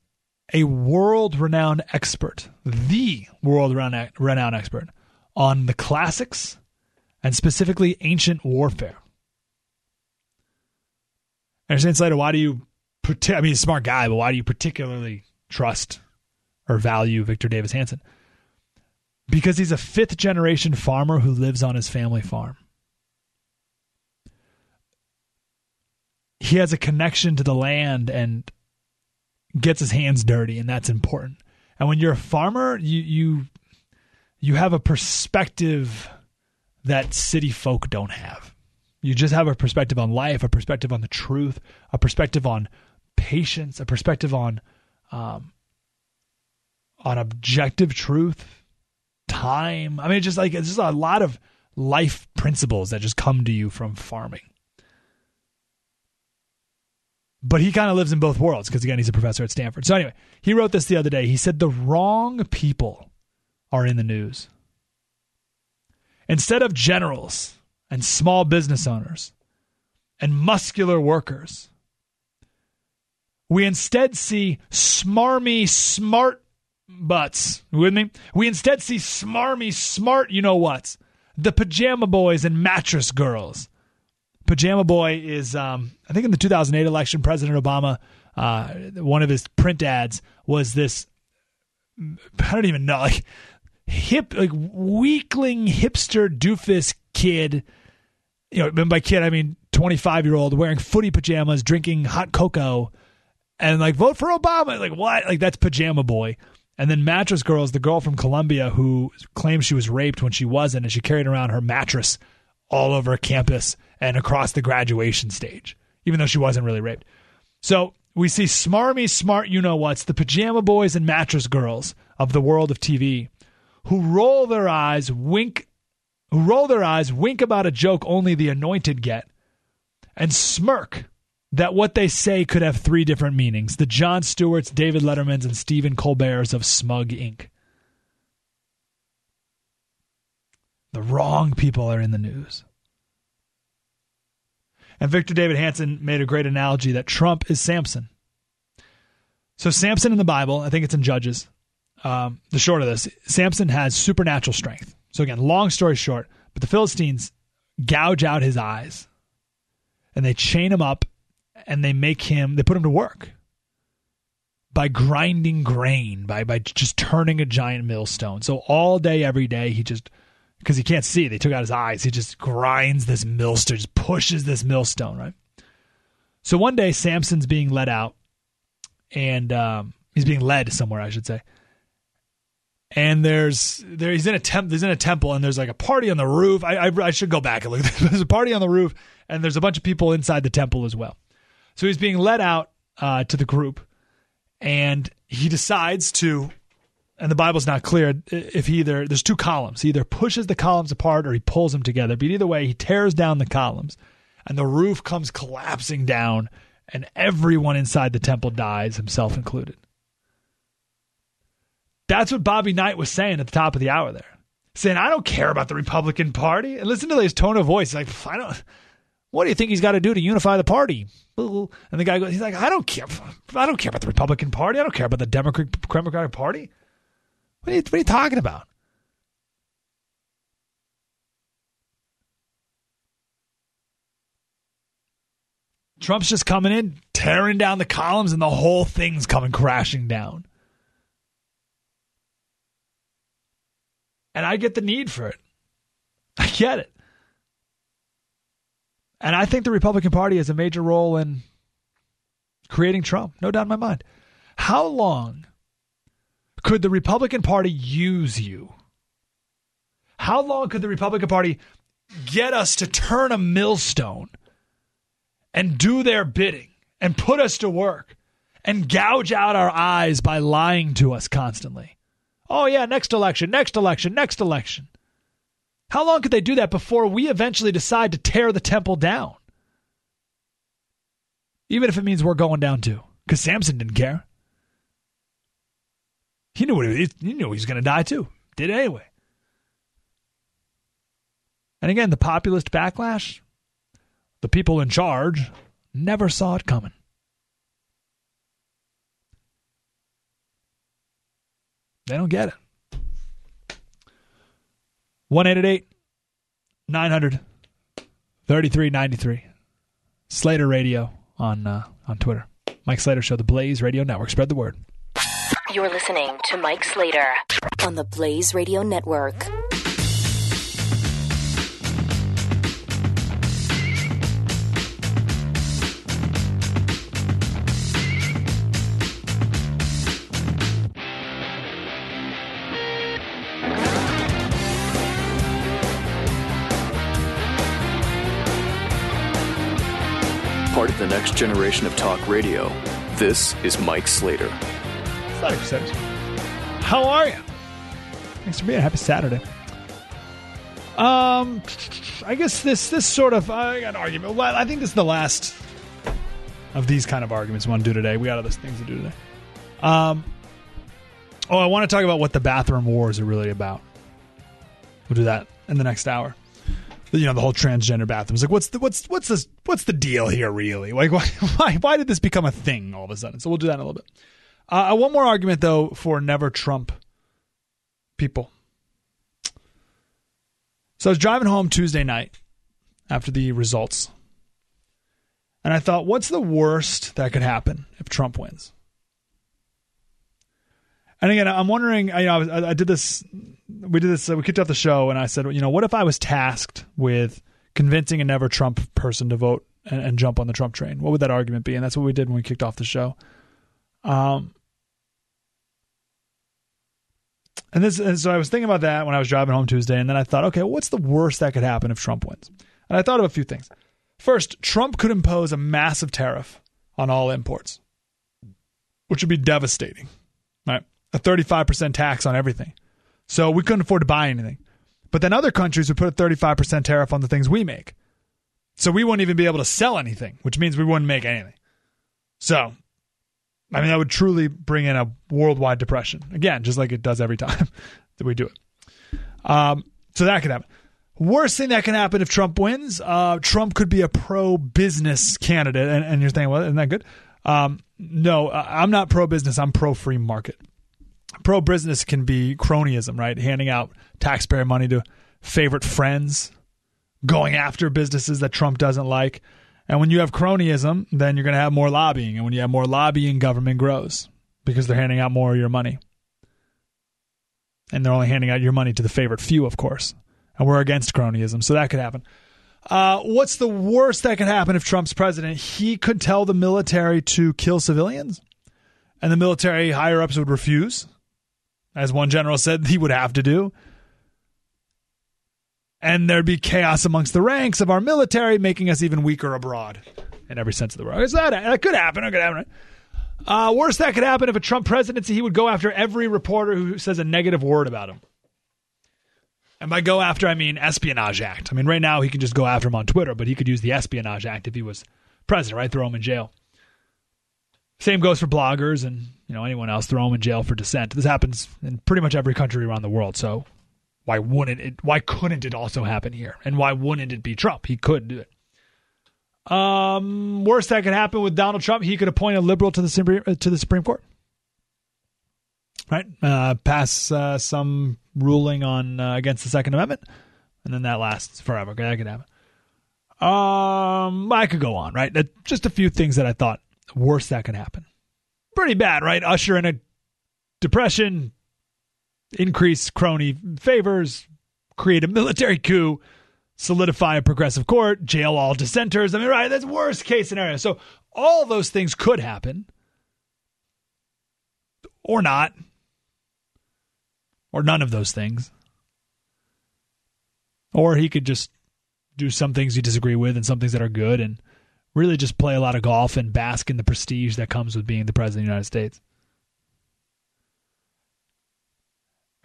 a world renowned expert, the world renowned expert on the classics and specifically ancient warfare. I understand, Slater, why do you, I mean, he's a smart guy, but why do you particularly trust or value Victor Davis Hanson? because he's a fifth generation farmer who lives on his family farm. He has a connection to the land and gets his hands dirty, and that's important. And when you're a farmer, you you you have a perspective that city folk don't have. You just have a perspective on life, a perspective on the truth, a perspective on patience, a perspective on um, on objective truth time. I mean, just like it's just a lot of life principles that just come to you from farming. But he kind of lives in both worlds because again, he's a professor at Stanford. So anyway, he wrote this the other day. He said the wrong people are in the news. Instead of generals and small business owners and muscular workers, we instead see smarmy, smart butts. With me? We instead see smarmy, smart, you know what? The pajama boys and mattress girls. Pajama boy is, um, I think in the 2008 election, President Obama, uh, one of his print ads was this, I don't even know, like hip, like weakling hipster doofus kid. You know, by kid, I mean 25 year old wearing footy pajamas, drinking hot cocoa, and like vote for Obama. Like, what? Like, that's pajama boy. And then Mattress Girl is the girl from Columbia who claims she was raped when she wasn't, and she carried around her mattress all over campus and across the graduation stage, even though she wasn't really raped. So we see smarmy, smart, you know what's the pajama boys and mattress girls of the world of TV who roll their eyes, wink, who roll their eyes, wink about a joke only the anointed get, and smirk that what they say could have three different meanings the Jon Stewarts, David Lettermans, and Stephen Colbert's of Smug Inc. The wrong people are in the news. And Victor David Hanson made a great analogy that Trump is Samson. So, Samson in the Bible, I think it's in Judges. Um, the short of this, Samson has supernatural strength. So, again, long story short, but the Philistines gouge out his eyes and they chain him up and they make him they put him to work by grinding grain by by just turning a giant millstone so all day every day he just because he can't see. They took out his eyes. He just grinds this millstone just pushes this millstone right? So one day samson's being led out and um, he's being led somewhere i should say. And there's there he's in a temp he's in a temple and there's like a party on the roof. I, I, I should go back and look. <laughs> There's a party on the roof and there's a bunch of people inside the temple as well. So he's being led out uh, to the group, and he decides to. And the Bible's not clear if he either there's two columns. He either pushes the columns apart or he pulls them together. But either way, he tears down the columns, and the roof comes collapsing down, and everyone inside the temple dies, himself included. That's what Bobby Knight was saying at the top of the hour there. Saying, I don't care about the Republican Party. And listen to his tone of voice. Like, I don't what do you think he's got to do to unify the party? And the guy goes, he's like, I don't care. I don't care about the Republican Party. I don't care about the Democratic Party. What are you, what are you talking about? Trump's just coming in, tearing down the columns, and the whole thing's coming crashing down. And I get the need for it. <laughs> I get it. And I think the Republican Party has a major role in creating Trump, no doubt in my mind. How long could the Republican Party use you? How long could the Republican Party get us to turn a millstone and do their bidding and put us to work and gouge out our eyes by lying to us constantly? Oh, yeah, next election, next election, next election. How long could they do that before we eventually decide to tear the temple down? Even if it means we're going down too. Because Samson didn't care. He knew what he, he knew he was going to die too. Did it anyway. And again, the populist backlash, the people in charge never saw it coming. They don't get it. 188 900 3393. Slater Radio on uh, on Twitter. Mike Slater Show, the Blaze Radio Network. Spread the word. You're listening to Mike Slater on the Blaze Radio Network. Part of the next generation of talk radio. This is Mike Slater. How are you? Thanks for being. Happy Saturday. Um, I guess this this sort of I got an argument. I think this is the last of these kind of arguments we want to do today. We got other things to do today. Um, oh, I want to talk about what the bathroom wars are really about. We'll do that in the next hour you know the whole transgender bathrooms. Like, what's the what's what's this what's the deal here really? Like, <laughs> why why why did this become a thing all of a sudden? So we'll do that in a little bit. Uh, one more argument though for never Trump people. So I was driving home Tuesday night after the results, and I thought, what's the worst that could happen if Trump wins? And again, I'm wondering. You know, I, I did this. We did this. We kicked off the show, and I said, you know, what if I was tasked with convincing a never Trump person to vote and, and, jump on the Trump train? What would that argument be? And that's what we did when we kicked off the show. Um, and this, and so I was thinking about that when I was driving home Tuesday, and then I thought, okay, what's the worst that could happen if Trump wins? And I thought of a few things. First, Trump could impose a massive tariff on all imports, which would be devastating, right? a 35% tax on everything. So we couldn't afford to buy anything. But then other countries would put a 35% tariff on the things we make. So we wouldn't even be able to sell anything, which means we wouldn't make anything. So, I mean, that would truly bring in a worldwide depression. Again, just like it does every <laughs> time that we do it. Um, so that could happen. Worst thing that can happen if Trump wins, uh, Trump could be a pro business candidate. And, and, you're thinking, well, isn't that good? Um, no, I'm not pro business. I'm pro free market pro business can be cronyism, right? Handing out taxpayer money to favorite friends, going after businesses that Trump doesn't like. And when you have cronyism, then you're going to have more lobbying. And when you have more lobbying, government grows because they're handing out more of your money. And they're only handing out your money to the favorite few, of course. And we're against cronyism, so that could happen. Uh, what's the worst that could happen if Trump's president? He could tell the military to kill civilians, and the military higher ups would refuse as one general said he would have to do. And there'd be chaos amongst the ranks of our military, making us even weaker abroad in every sense of the word. Is that, that could happen. It could happen. Uh, worse, that could happen if a Trump presidency, he would go after every reporter who says a negative word about him. And by go after, I mean Espionage Act. I mean, right now he can just go after him on Twitter, but he could use the Espionage Act if he was president, right? Throw him in jail. Same goes for bloggers and You know, anyone else, throw them in jail for dissent. This happens in pretty much every country around the world. So why wouldn't it? Why couldn't it also happen here? And why wouldn't it be Trump? He could do it. Um, worst that could happen with Donald Trump, he could appoint a liberal to the Supreme, to the Supreme Court. Right, uh, pass uh, some ruling on uh, against the Second Amendment, and then that lasts forever. Okay, that could happen. Um, I could go on. Right, just a few things that I thought worst that could happen. Pretty bad, right? Usher in a depression, increase crony favors, create a military coup solidify a progressive court, jail all dissenters. I mean, right, that's worst case scenario. So all those things could happen or not, or none of those things. Or he could just do some things you disagree with and some things that are good and really just play a lot of golf and bask in the prestige that comes with being the president of the United States.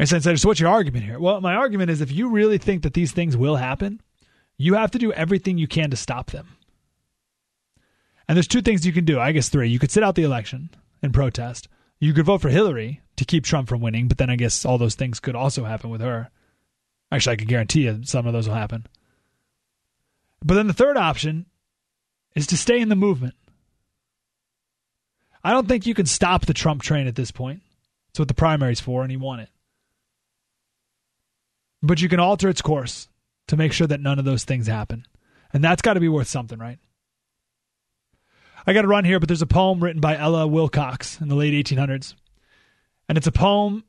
I said, so what's your argument here? Well, my argument is if you really think that these things will happen, you have to do everything you can to stop them. And there's two things you can do. I guess three. You could sit out the election and protest. You could vote for Hillary to keep Trump from winning, but then I guess all those things could also happen with her. Actually, I can guarantee you some of those will happen. But then the third option is to stay in the movement. I don't think you can stop the Trump train at this point. That's what the primary's for, and he won it but you can alter its course to make sure that none of those things happen. And that's got to be worth something, right? I got to run here, but there's a poem written by Ella Wilcox in the late 1800s. And it's a poem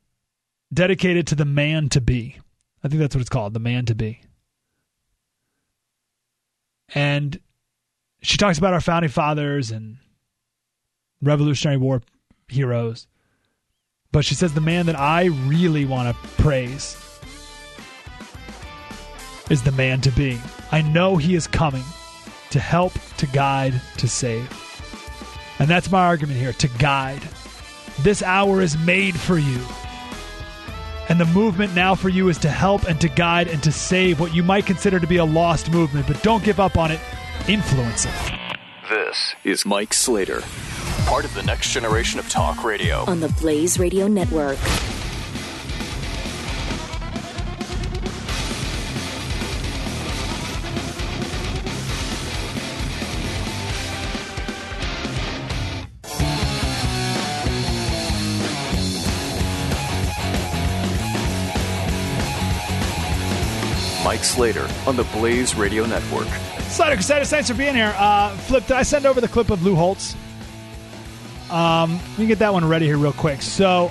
dedicated to the man to be. I think that's what it's called, the man to be. And she talks about our founding fathers and Revolutionary War heroes. But she says the man that I really want to praise is the man to be. I know he is coming to help, to guide, to save. And that's my argument here to guide. This hour is made for you. And the movement now for you is to help and to guide and to save what you might consider to be a lost movement, but don't give up on it. Influence it. This is Mike Slater, part of the next generation of talk radio on the Blaze Radio Network. Slater on the Blaze Radio Network. Slater Crusaders, thanks for being here. Uh, Flip, did I send over the clip of Lou Holtz? Um, let me get that one ready here real quick. So,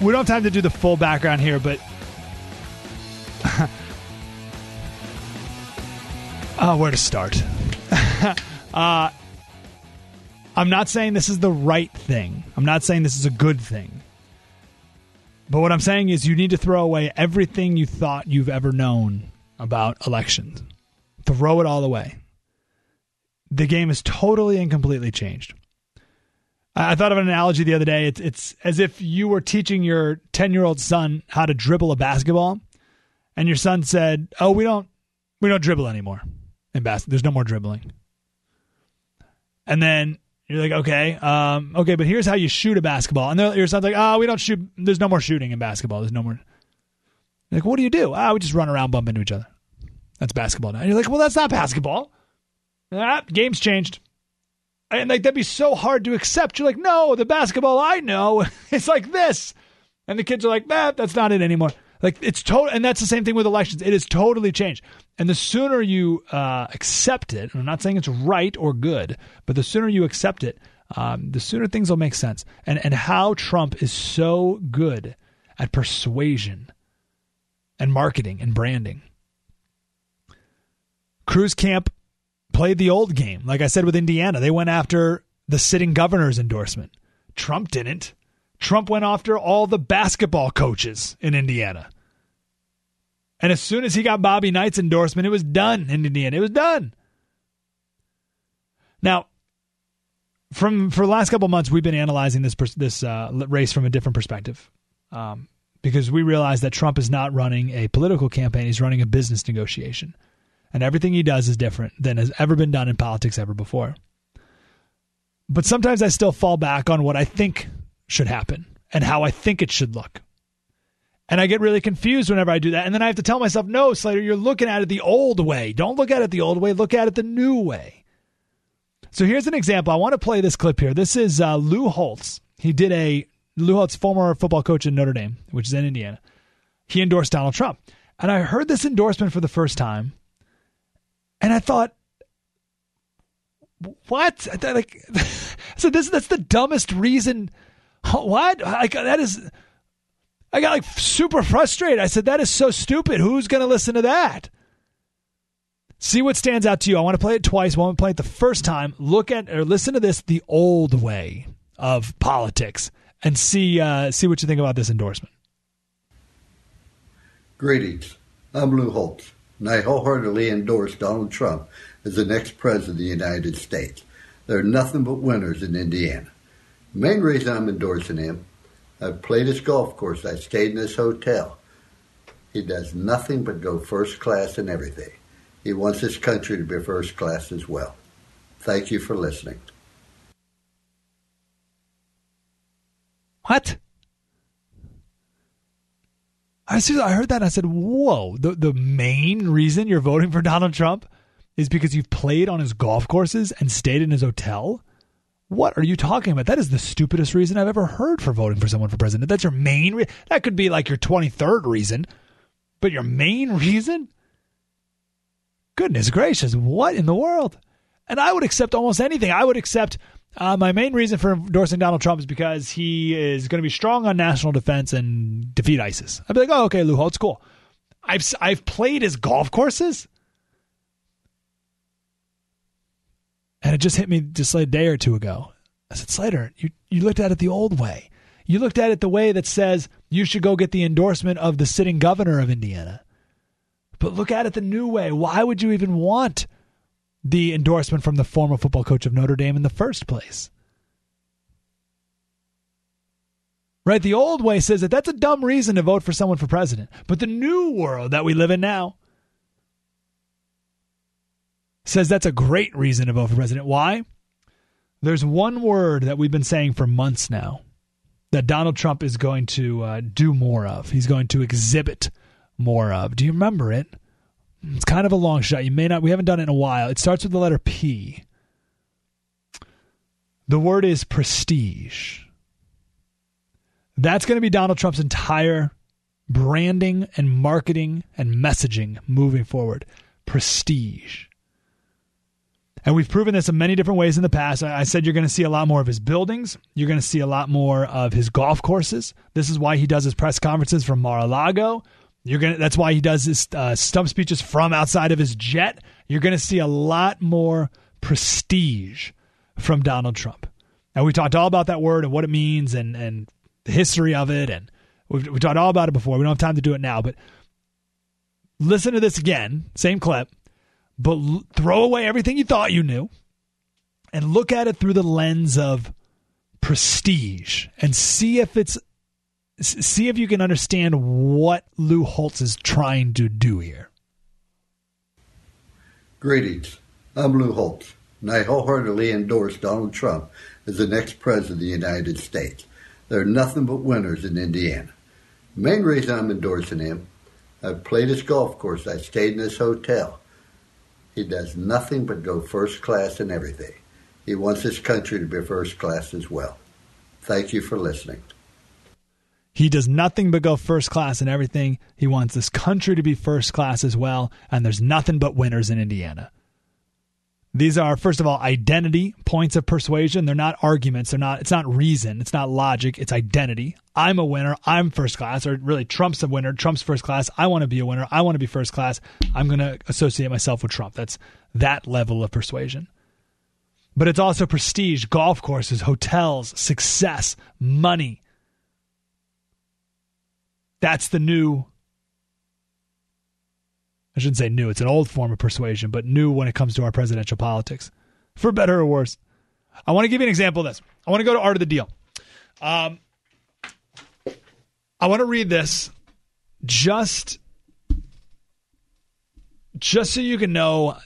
we don't have time to do the full background here, but uh, <laughs> where to start? <laughs> uh, I'm not saying this is the right thing. I'm not saying this is a good thing. But what I'm saying is you need to throw away everything you thought you've ever known about elections. Throw it all away. The game is totally and completely changed. I thought of an analogy the other day. It's, it's as if you were teaching your 10 year old son how to dribble a basketball, and your son said, "Oh, we don't, we don't dribble anymore in basketball. There's no more dribbling." And then you're like, okay, um, okay, but here's how you shoot a basketball. And your son's like, oh, we don't shoot. There's no more shooting in basketball. There's no more. You're like, what do you do? Ah, we just run around, bump into each other. That's basketball now. And you're like, well, that's not basketball. Ah, game's changed. And like that'd be so hard to accept. You're like, no, the basketball I know, <laughs> it's like this. And the kids are like, nah, that's not it anymore. Like it's total, and that's the same thing with elections. It is totally changed. And the sooner you uh, accept it, I'm not saying it's right or good, but the sooner you accept it, um, the sooner things will make sense. And and how Trump is so good at persuasion and marketing and branding. Cruz Camp played the old game. Like I said with Indiana, they went after the sitting governor's endorsement. Trump didn't. Trump went after all the basketball coaches in Indiana. And as soon as he got Bobby Knight's endorsement, it was done in Indiana. It was done. Now, from for the last couple months, we've been analyzing this this uh, race from a different perspective, um, because we realize that Trump is not running a political campaign; he's running a business negotiation, and everything he does is different than has ever been done in politics ever before. But sometimes I still fall back on what I think should happen and how I think it should look. And I get really confused whenever I do that. And then I have to tell myself, no, Slater, you're looking at it the old way. Don't look at it the old way. Look at it the new way. So here's an example. I want to play this clip here. This is uh, Lou Holtz. He did a, Lou Holtz, former football coach in Notre Dame, which is in Indiana. He endorsed Donald Trump. And I heard this endorsement for the first time. And I thought, what? Like, <laughs> so this that's the dumbest reason. What? Like that is. I got like super frustrated. I said that is so stupid. Who's going to listen to that? See what stands out to you. I want to play it twice. I want to play it the first time. Look at or listen to this the old way of politics and see uh, see what you think about this endorsement. Greetings. I'm Lou Holtz, and I wholeheartedly endorse Donald Trump as the next president of the United States. There are nothing but winners in Indiana. Main reason I'm endorsing him, I've played his golf course. I stayed in his hotel. He does nothing but go first class in everything. He wants his country to be first class as well. Thank you for listening. What? I I heard that I said, "Whoa! The the main reason you're voting for Donald Trump is because you've played on his golf courses and stayed in his hotel? What are you talking about? That is the stupidest reason I've ever heard for voting for someone for president. That's your main re- that could be like your 23rd reason, but your main <laughs> reason? Goodness gracious, what in the world? And I would accept almost anything. I would accept uh, my main reason for endorsing Donald Trump is because he is going to be strong on national defense and defeat ISIS. I'd be like, oh, okay, Lou Holtz, cool. I've I've played his golf courses. And it just hit me just like a day or two ago. I said, Slater, you, you looked at it the old way. You looked at it the way that says you should go get the endorsement of the sitting governor of Indiana. But look at it the new way. Why would you even want the endorsement from the former football coach of Notre Dame in the first place? Right? The old way says that that's a dumb reason to vote for someone for president. But the new world that we live in now says that's a great reason to vote for president. Why? There's one word that we've been saying for months now that Donald Trump is going to uh, do more of. He's going to exhibit more of. Do you remember it? It's kind of a long shot. You may not. We haven't done it in a while. It starts with the letter P. The word is prestige. That's going to be Donald Trump's entire branding and marketing and messaging moving forward. Prestige. And we've proven this in many different ways in the past. I said you're going to see a lot more of his buildings. You're going to see a lot more of his golf courses. This is why he does his press conferences from Mar-a-Lago. You're to, that's why he does his uh, stump speeches from outside of his jet. You're going to see a lot more prestige from Donald Trump. And we talked all about that word and what it means and, and the history of it. And we've, we talked all about it before. We don't have time to do it now, but listen to this again, same clip but l- throw away everything you thought you knew and look at it through the lens of prestige and see if it's see if you can understand what Lou Holtz is trying to do here. Greetings. I'm Lou Holtz, and I wholeheartedly endorse Donald Trump as the next president of the United States. There are nothing but winners in Indiana. The main reason I'm endorsing him, I've played his golf course. I stayed in his hotel. He does nothing but go first class in everything. He wants his country to be first class as well. Thank you for listening. He does nothing but go first class in everything. He wants this country to be first class as well. And there's nothing but winners in Indiana. These are, first of all, identity points of persuasion. They're not arguments. They're not, it's not reason. It's not logic. It's identity. I'm a winner. I'm first class. Or really, Trump's a winner. Trump's first class. I want to be a winner. I want to be first class. I'm going to associate myself with Trump. That's that level of persuasion. But it's also prestige, golf courses, hotels, success, money. That's the new I shouldn't say new, it's an old form of persuasion, but new when it comes to our presidential politics, for better or worse. I want to give you an example of this. I want to go to Art of the Deal. Um, I want to read this just just so you can know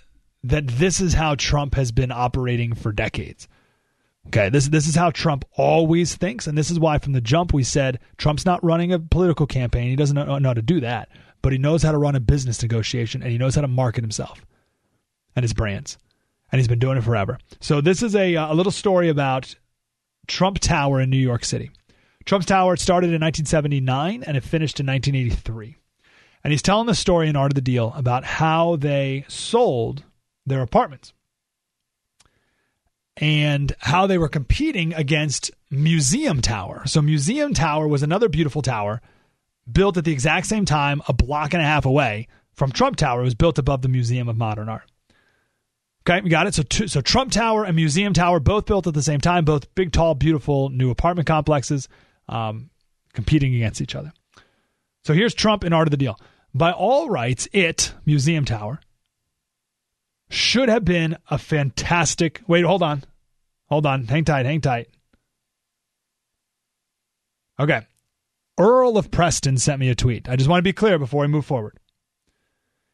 that this is how Trump has been operating for decades. Okay, this this is how Trump always thinks, and this is why from the jump we said Trump's not running a political campaign. He doesn't know, know how to do that, but he knows how to run a business negotiation, and he knows how to market himself and his brands, and he's been doing it forever. So this is a uh, a little story about Trump Tower in New York City. Trump's Tower started in 1979 and it finished in 1983. And he's telling the story in Art of the Deal about how they sold their apartments and how they were competing against Museum Tower. So, Museum Tower was another beautiful tower built at the exact same time, a block and a half away from Trump Tower. It was built above the Museum of Modern Art. Okay, we got it. So, two, so Trump Tower and Museum Tower both built at the same time, both big, tall, beautiful new apartment complexes um, competing against each other. So here's Trump in Art of the Deal. By all rights, it, Museum Tower, should have been a fantastic. Wait, hold on. Hold on. Hang tight. Hang tight. Okay. Earl of Preston sent me a tweet. I just want to be clear before we move forward.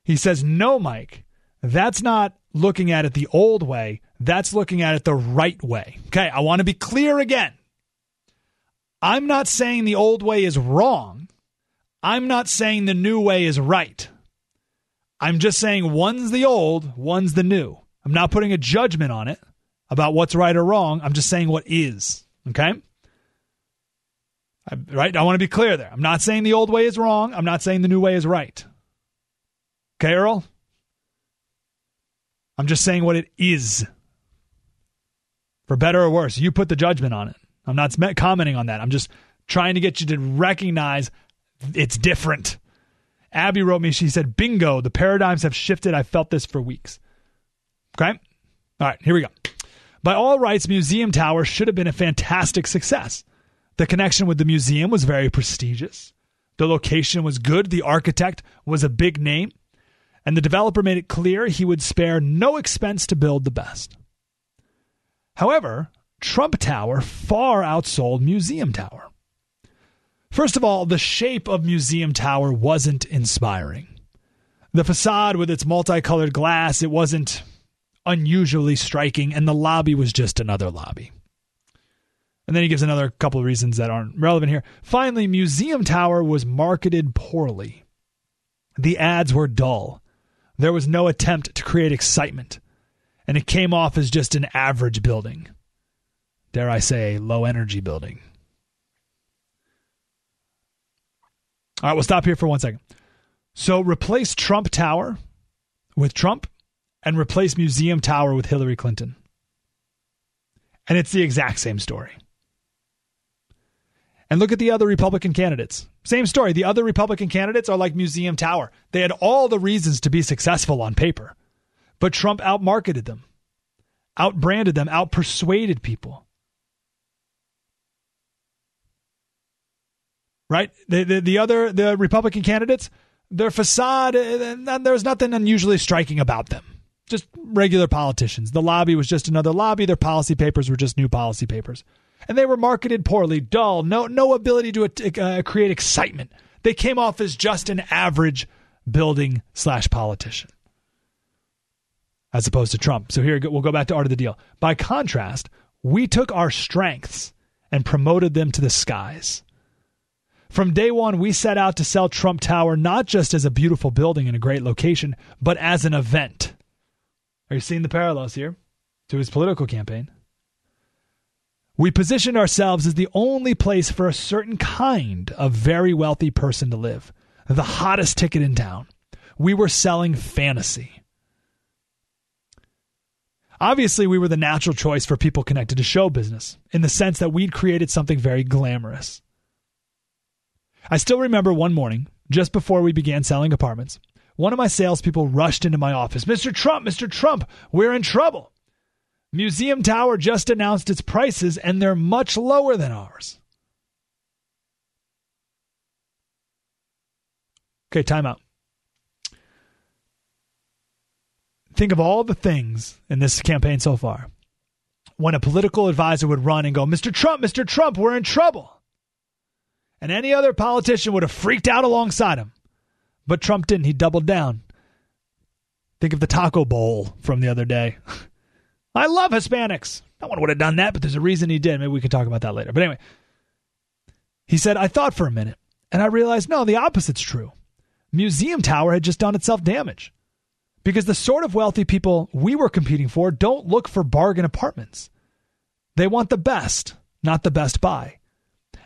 He says, No, Mike, that's not looking at it the old way. That's looking at it the right way. Okay. I want to be clear again. I'm not saying the old way is wrong. I'm not saying the new way is right. I'm just saying one's the old, one's the new. I'm not putting a judgment on it about what's right or wrong. I'm just saying what is. Okay? I, right? I want to be clear there. I'm not saying the old way is wrong. I'm not saying the new way is right. Okay, Earl? I'm just saying what it is. For better or worse, you put the judgment on it. I'm not commenting on that. I'm just trying to get you to recognize it's different. Abby wrote me, she said, Bingo, the paradigms have shifted. I felt this for weeks. Okay? All right, here we go. By all rights, Museum Tower should have been a fantastic success. The connection with the museum was very prestigious. The location was good. The architect was a big name. And the developer made it clear he would spare no expense to build the best. However, Trump Tower far outsold Museum Tower. First of all, the shape of Museum Tower wasn't inspiring. The facade with its multicolored glass, it wasn't unusually striking, and the lobby was just another lobby. And then he gives another couple of reasons that aren't relevant here. Finally, Museum Tower was marketed poorly. The ads were dull. There was no attempt to create excitement, and it came off as just an average building. Dare I say, low energy building. All right, we'll stop here for one second. So replace Trump Tower with Trump and replace Museum Tower with Hillary Clinton. And it's the exact same story. And look at the other Republican candidates. Same story. The other Republican candidates are like Museum Tower. They had all the reasons to be successful on paper, but Trump outmarketed them, outbranded them, outpersuaded people. right? The, the, the other the Republican candidates, their facade, uh, there's nothing unusually striking about them. Just regular politicians. The lobby was just another lobby. Their policy papers were just new policy papers, and they were marketed poorly, dull, no no ability to uh, create excitement. They came off as just an average building slash politician, as opposed to Trump. So here we'll go back to art of the deal. By contrast, we took our strengths and promoted them to the skies. From day one, we set out to sell Trump Tower not just as a beautiful building in a great location, but as an event. Are you seeing the parallels here to his political campaign? We positioned ourselves as the only place for a certain kind of very wealthy person to live, the hottest ticket in town. We were selling fantasy. Obviously, we were the natural choice for people connected to show business in the sense that we'd created something very glamorous. I still remember one morning, just before we began selling apartments, one of my salespeople rushed into my office. Mr. Trump, Mr. Trump, we're in trouble. Museum Tower just announced its prices and they're much lower than ours. Okay, time out. Think of all the things in this campaign so far. When a political advisor would run and go, Mr. Trump, Mr. Trump, we're in trouble and any other politician would have freaked out alongside him. But Trump didn't. He doubled down. Think of the taco bowl from the other day. <laughs> I love Hispanics. No one would have done that, but there's a reason he did. Maybe we can talk about that later. But anyway, he said, I thought for a minute and I realized no, the opposite's true. Museum Tower had just done itself damage because the sort of wealthy people we were competing for don't look for bargain apartments. They want the best, not the best buy.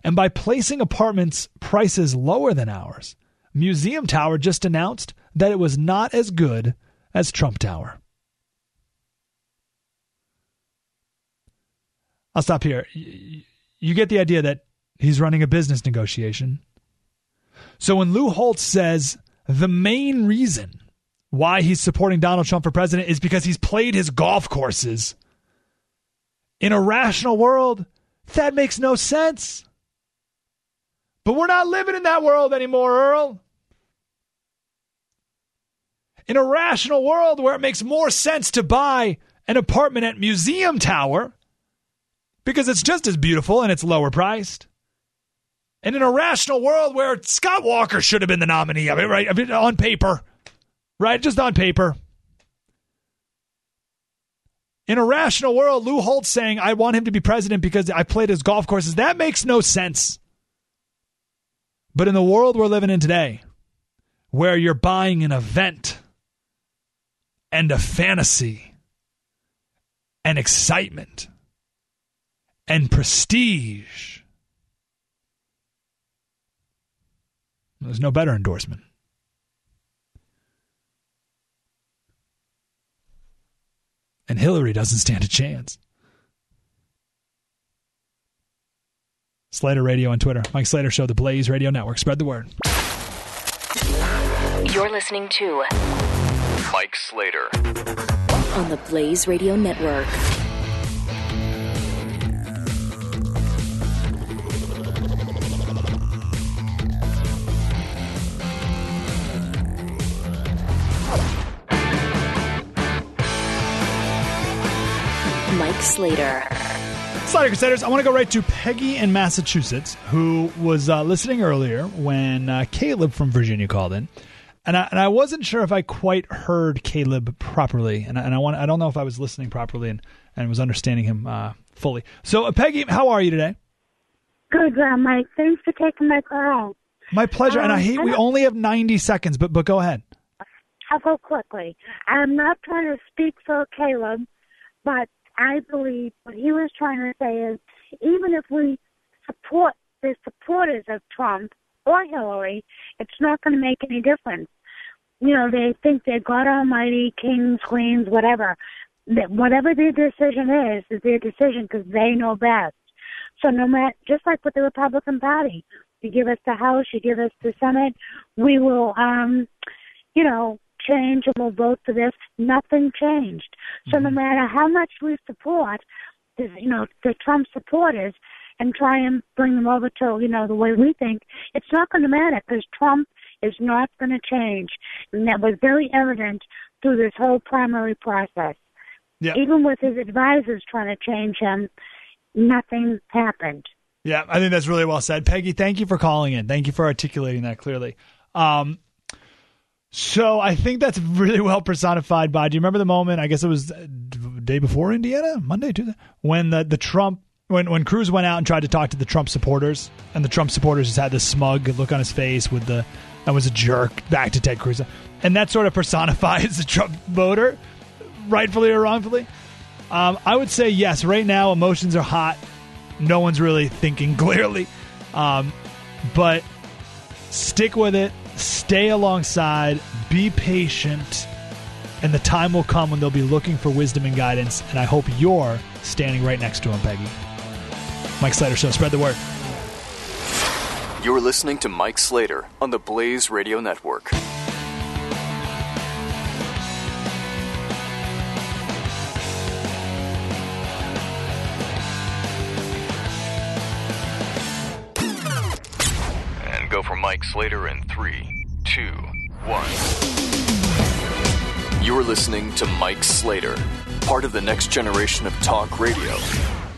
And by placing apartments prices lower than ours, Museum Tower just announced that it was not as good as Trump Tower. I'll stop here. You get the idea that he's running a business negotiation. So when Lou Holtz says the main reason why he's supporting Donald Trump for president is because he's played his golf courses, in a rational world, that makes no sense. But we're not living in that world anymore, Earl. In a rational world where it makes more sense to buy an apartment at Museum Tower because it's just as beautiful and it's lower priced. And in a rational world where Scott Walker should have been the nominee, right? I mean, on paper, right? Just on paper. In a rational world, Lou Holtz saying, I want him to be president because I played his golf courses, that makes no sense. But in the world we're living in today, where you're buying an event and a fantasy and excitement and prestige, there's no better endorsement. And Hillary doesn't stand a chance. Slater Radio on Twitter. Mike Slater Show, the Blaze Radio Network. Spread the word. You're listening to Mike Slater on the Blaze Radio Network. Mike Slater. Slater Crusaders, I want to go right to Peggy in Massachusetts, who was uh, listening earlier when uh, Caleb from Virginia called in. And I, and I wasn't sure if I quite heard Caleb properly, and I, and I want I don't know if I was listening properly and, and was understanding him uh, fully. So, uh, Peggy, how are you today? Good, uh, Mike. Thanks for taking my call. My pleasure. and I Um, hate I we only have ninety seconds, but but go ahead. I'll go quickly. I'm not trying to speak for Caleb, but I believe what he was trying to say is even if we support the supporters of Trump or Hillary, it's not going to make any difference. You know, they think they're God Almighty, kings, queens, whatever. That whatever their decision is, is their decision because they know best. So no matter, just like with the Republican Party, you give us the House, you give us the Senate, we will, um, you know, change and we'll vote for this. Nothing changed. So no matter how much we support, this, you know, the Trump supporters and try and bring them over to, you know, the way we think, it's not going to matter because Trump is not going to change. And that was very evident through this whole primary process. Yeah. Even with his advisors trying to change him, nothing happened. Yeah, I think that's really well said. Peggy, thank you for calling in. Thank you for articulating that clearly. Um, so I think that's really well personified by. Do you remember the moment? I guess it was day before Indiana, Monday, Tuesday, when the the Trump when when Cruz went out and tried to talk to the Trump supporters, and the Trump supporters just had this smug look on his face with the I was a jerk back to Ted Cruz, and that sort of personifies the Trump voter, rightfully or wrongfully. Um, I would say yes. Right now, emotions are hot. No one's really thinking <laughs> clearly, um, but stick with it. Stay alongside. Be patient, and the time will come when they'll be looking for wisdom and guidance. And I hope you're standing right next to him, Peggy. Mike Slater Show. Spread the word. You're listening to Mike Slater on the Blaze Radio Network. Mike Slater in three, two, one. You're listening to Mike Slater, part of the next generation of talk radio,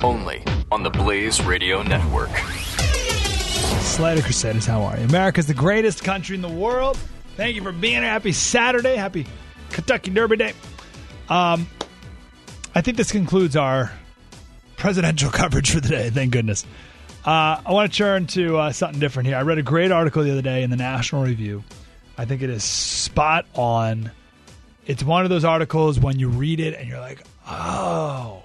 only on the Blaze Radio Network. Slater Crusaders, how are you? America's the greatest country in the world. Thank you for being here. Happy Saturday. Happy Kentucky Derby Day. Um, I think this concludes our presidential <laughs> coverage for the day. Thank goodness. Uh, I want to turn to uh, something different here. I read a great article the other day in the National Review. I think it is spot on. It's one of those articles when you read it and you're like, oh,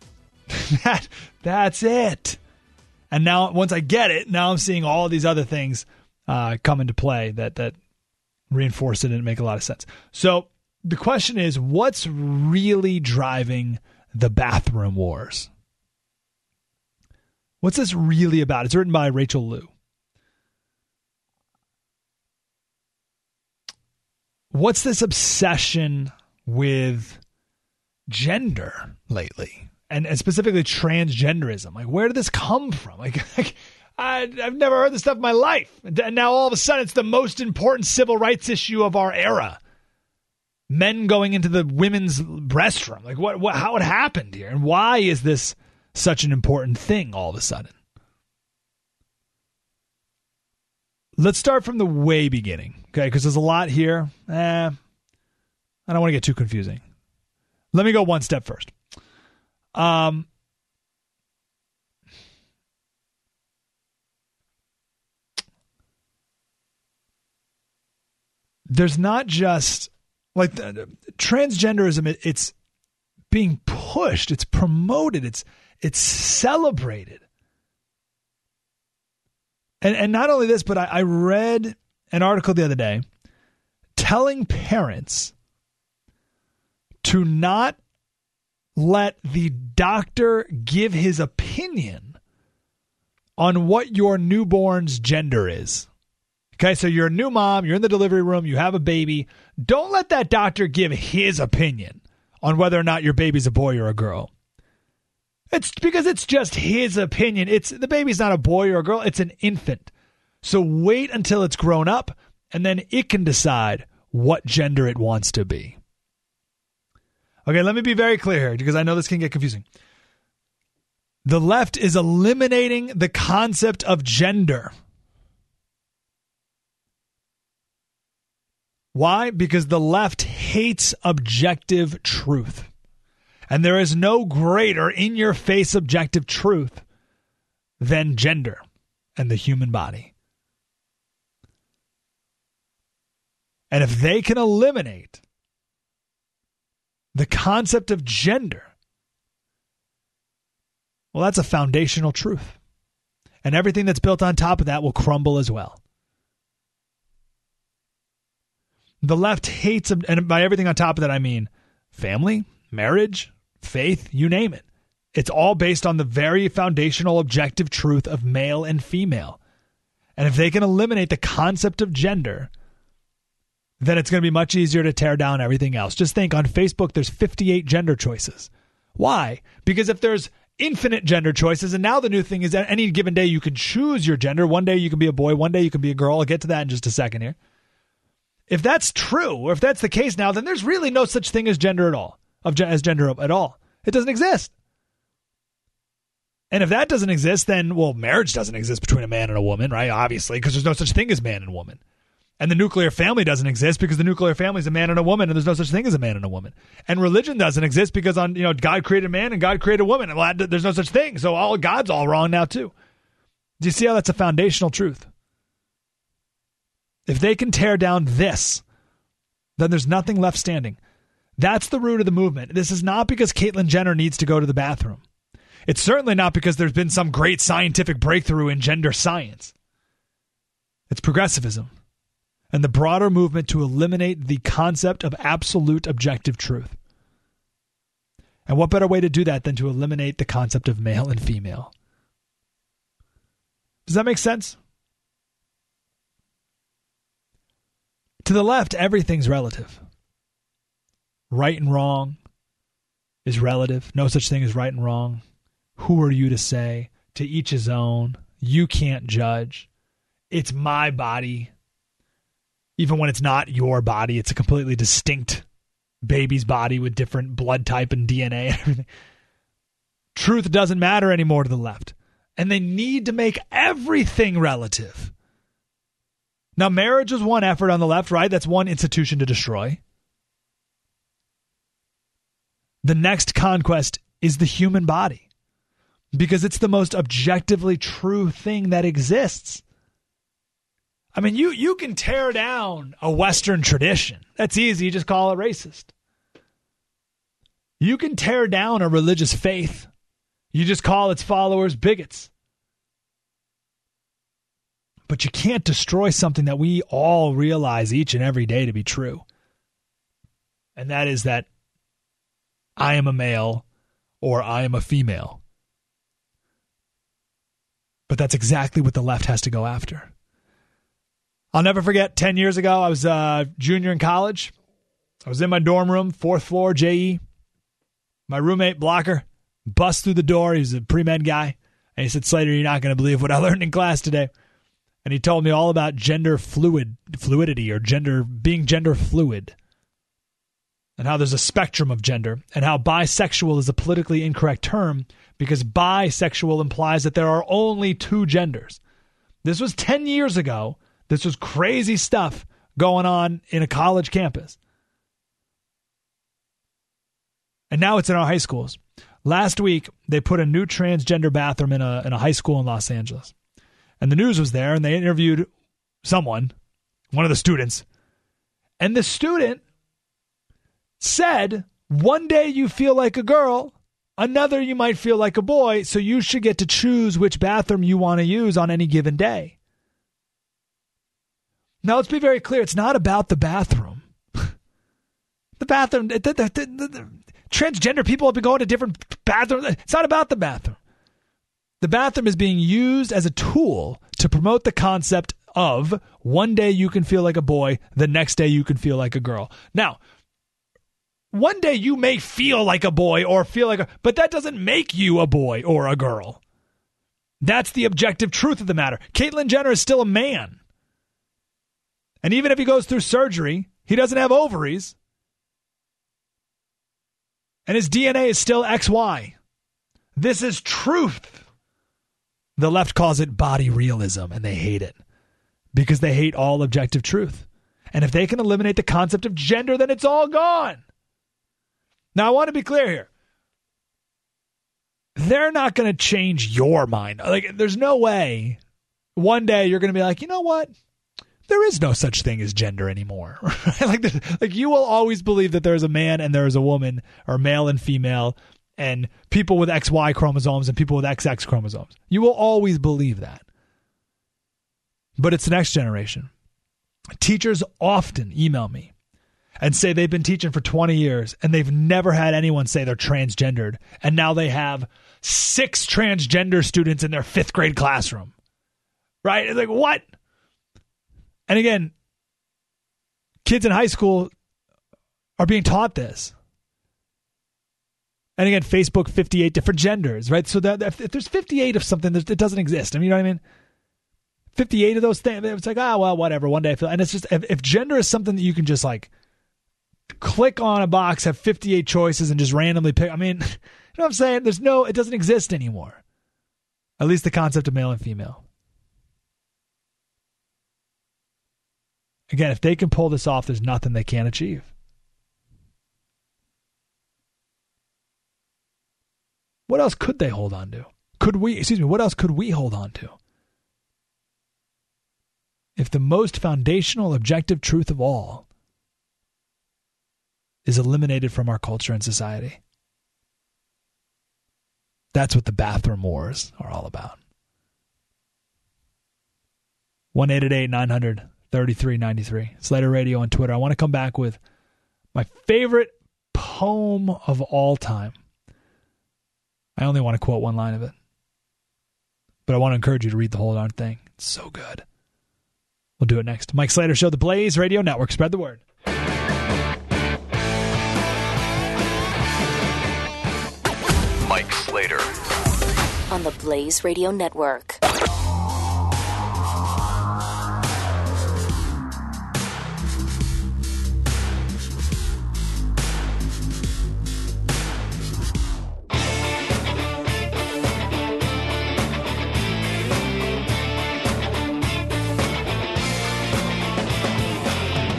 <laughs> that that's it. And now, once I get it, now I'm seeing all these other things uh, come into play that that reinforce it and make a lot of sense. So the question is, what's really driving the bathroom wars? What's this really about? It's written by Rachel Lu. What's this obsession with gender lately? And, and specifically transgenderism. Like, where did this come from? Like, <laughs> like I, I've never heard this stuff in my life. And now all of a sudden it's the most important civil rights issue of our era. Men going into the women's restroom. Like, what, what, how it happened here? And why is this such an important thing all of a sudden? Let's start from the way beginning, okay? Because there's a lot here. Eh, I don't want to get too confusing. Let me go one step first. Um, there's not just like the, transgenderism. It, it's being pushed. It's promoted. It's it's celebrated. And and not only this, but I, I read an article the other day telling parents to not let the doctor give his opinion on what your newborn's gender is. Okay, so you're a new mom, you're in the delivery room, you have a baby. Don't let that doctor give his opinion on whether or not your baby's a boy or a girl. It's because it's just his opinion. It's the baby's not a boy or a girl, it's an infant. So wait until it's grown up and then it can decide what gender it wants to be. Okay, let me be very clear here because I know this can get confusing. The left is eliminating the concept of gender. Why? Because the left hates objective truth. And there is no greater in your face objective truth than gender and the human body. And if they can eliminate the concept of gender, well, that's a foundational truth. And everything that's built on top of that will crumble as well. The left hates, and by everything on top of that, I mean family, marriage, faith, you name it. It's all based on the very foundational objective truth of male and female. And if they can eliminate the concept of gender, then it's going to be much easier to tear down everything else. Just think on Facebook, there's 58 gender choices. Why? Because if there's infinite gender choices, and now the new thing is that any given day you can choose your gender. One day you can be a boy, one day you can be a girl. I'll get to that in just a second here. If that's true, or if that's the case now, then there's really no such thing as gender at all, of as gender at all. It doesn't exist. And if that doesn't exist, then well, marriage doesn't exist between a man and a woman, right? Obviously, because there's no such thing as man and woman. And the nuclear family doesn't exist because the nuclear family is a man and a woman, and there's no such thing as a man and a woman. And religion doesn't exist because on you know God created man and God created woman, and there's no such thing. So all God's all wrong now too. Do you see how that's a foundational truth? If they can tear down this, then there's nothing left standing. That's the root of the movement. This is not because Caitlyn Jenner needs to go to the bathroom. It's certainly not because there's been some great scientific breakthrough in gender science. It's progressivism and the broader movement to eliminate the concept of absolute objective truth. And what better way to do that than to eliminate the concept of male and female? Does that make sense? To the left, everything's relative. Right and wrong is relative. No such thing as right and wrong. Who are you to say? To each his own. You can't judge. It's my body. Even when it's not your body, it's a completely distinct baby's body with different blood type and DNA and everything. Truth doesn't matter anymore to the left. And they need to make everything relative. Now, marriage is one effort on the left, right? That's one institution to destroy. The next conquest is the human body. because it's the most objectively true thing that exists. I mean, you you can tear down a Western tradition. That's easy. You just call it racist. You can tear down a religious faith. You just call its followers bigots. But you can't destroy something that we all realize each and every day to be true. And that is that I am a male or I am a female. But that's exactly what the left has to go after. I'll never forget 10 years ago, I was a junior in college. I was in my dorm room, fourth floor, JE. My roommate, Blocker, busts through the door. He's a pre med guy. And he said, Slater, you're not going to believe what I learned in class today. And he told me all about gender fluid fluidity or gender being gender fluid and how there's a spectrum of gender and how bisexual is a politically incorrect term because bisexual implies that there are only two genders. This was 10 years ago. This was crazy stuff going on in a college campus. And now it's in our high schools. Last week, they put a new transgender bathroom in a, in a high school in Los Angeles. And the news was there, and they interviewed someone, one of the students. And the student said, One day you feel like a girl, another you might feel like a boy, so you should get to choose which bathroom you want to use on any given day. Now, let's be very clear it's not about the bathroom. <laughs> the bathroom, the, the, the, transgender people have been going to different bathrooms. It's not about the bathroom. The bathroom is being used as a tool to promote the concept of one day you can feel like a boy, the next day you can feel like a girl. Now, one day you may feel like a boy or feel like a, but that doesn't make you a boy or a girl. That's the objective truth of the matter. Caitlyn Jenner is still a man. And even if he goes through surgery, he doesn't have ovaries. And his DNA is still XY. This is truth. The left calls it body realism, and they hate it because they hate all objective truth. And if they can eliminate the concept of gender, then it's all gone. Now, I want to be clear here. They're not going to change your mind. Like, there's no way one day you're going to be like, you know what? There is no such thing as gender anymore. <laughs> like, like you will always believe that there is a man and there is a woman, or male and female, and people with XY chromosomes and people with XX chromosomes. You will always believe that. But it's the next generation. Teachers often email me and say they've been teaching for 20 years and they've never had anyone say they're transgendered. And now they have six transgender students in their fifth grade classroom. Right? It's like, what? And again, kids in high school are being taught this. And again, Facebook, 58 different genders, right? So that if, there's 58 of something, it doesn't exist. I mean, you know what I mean? 58 of those things, it's like, ah, oh, well, whatever. One day I feel, and it's just, if, if gender is something that you can just like click on a box, have 58 choices, and just randomly pick, I mean, <laughs> you know what I'm saying? There's no, it doesn't exist anymore. At least the concept of male and female. Again, if they can pull this off, there's nothing they can't achieve. What else could they hold on to? Could we, excuse me, what else could we hold on to? If the most foundational objective truth of all is eliminated from our culture and society. That's what the bathroom wars are all about. 1 900 3393. Slater Radio on Twitter. I want to come back with my favorite poem of all time. I only want to quote one line of it. But I want to encourage you to read the whole darn thing. It's so good. We'll do it next. Mike Slater Show, the Blaze Radio Network. Spread the word. On the Blaze Radio Network.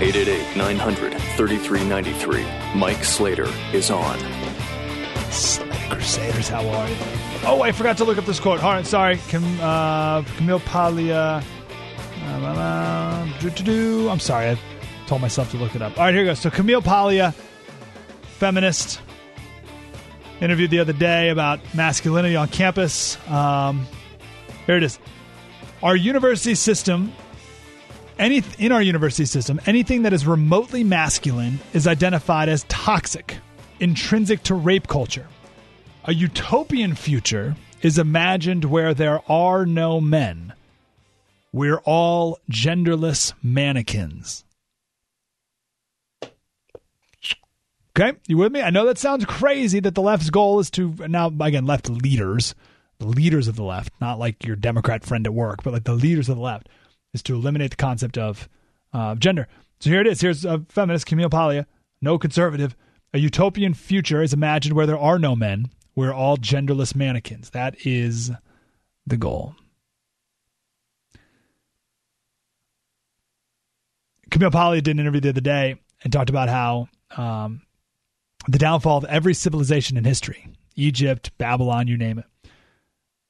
888 900 3393. Mike Slater is on. Crusaders, how are you? Oh, I forgot to look up this quote. All right, sorry. Cam, uh, Camille Paglia. Uh, I'm sorry. I told myself to look it up. All right, here we go. So Camille Paglia, feminist, interviewed the other day about masculinity on campus. Um, here it is. Our university system, any in our university system, anything that is remotely masculine is identified as toxic, intrinsic to rape culture. A utopian future is imagined where there are no men. We're all genderless mannequins. Okay, you with me? I know that sounds crazy that the left's goal is to now again left leaders, the leaders of the left, not like your Democrat friend at work, but like the leaders of the left, is to eliminate the concept of uh, gender. So here it is. Here's a feminist, Camille Paglia, no conservative. A utopian future is imagined where there are no men. We're all genderless mannequins. That is the goal. Camille Paglia did an interview the other day and talked about how um, the downfall of every civilization in history Egypt, Babylon, you name it.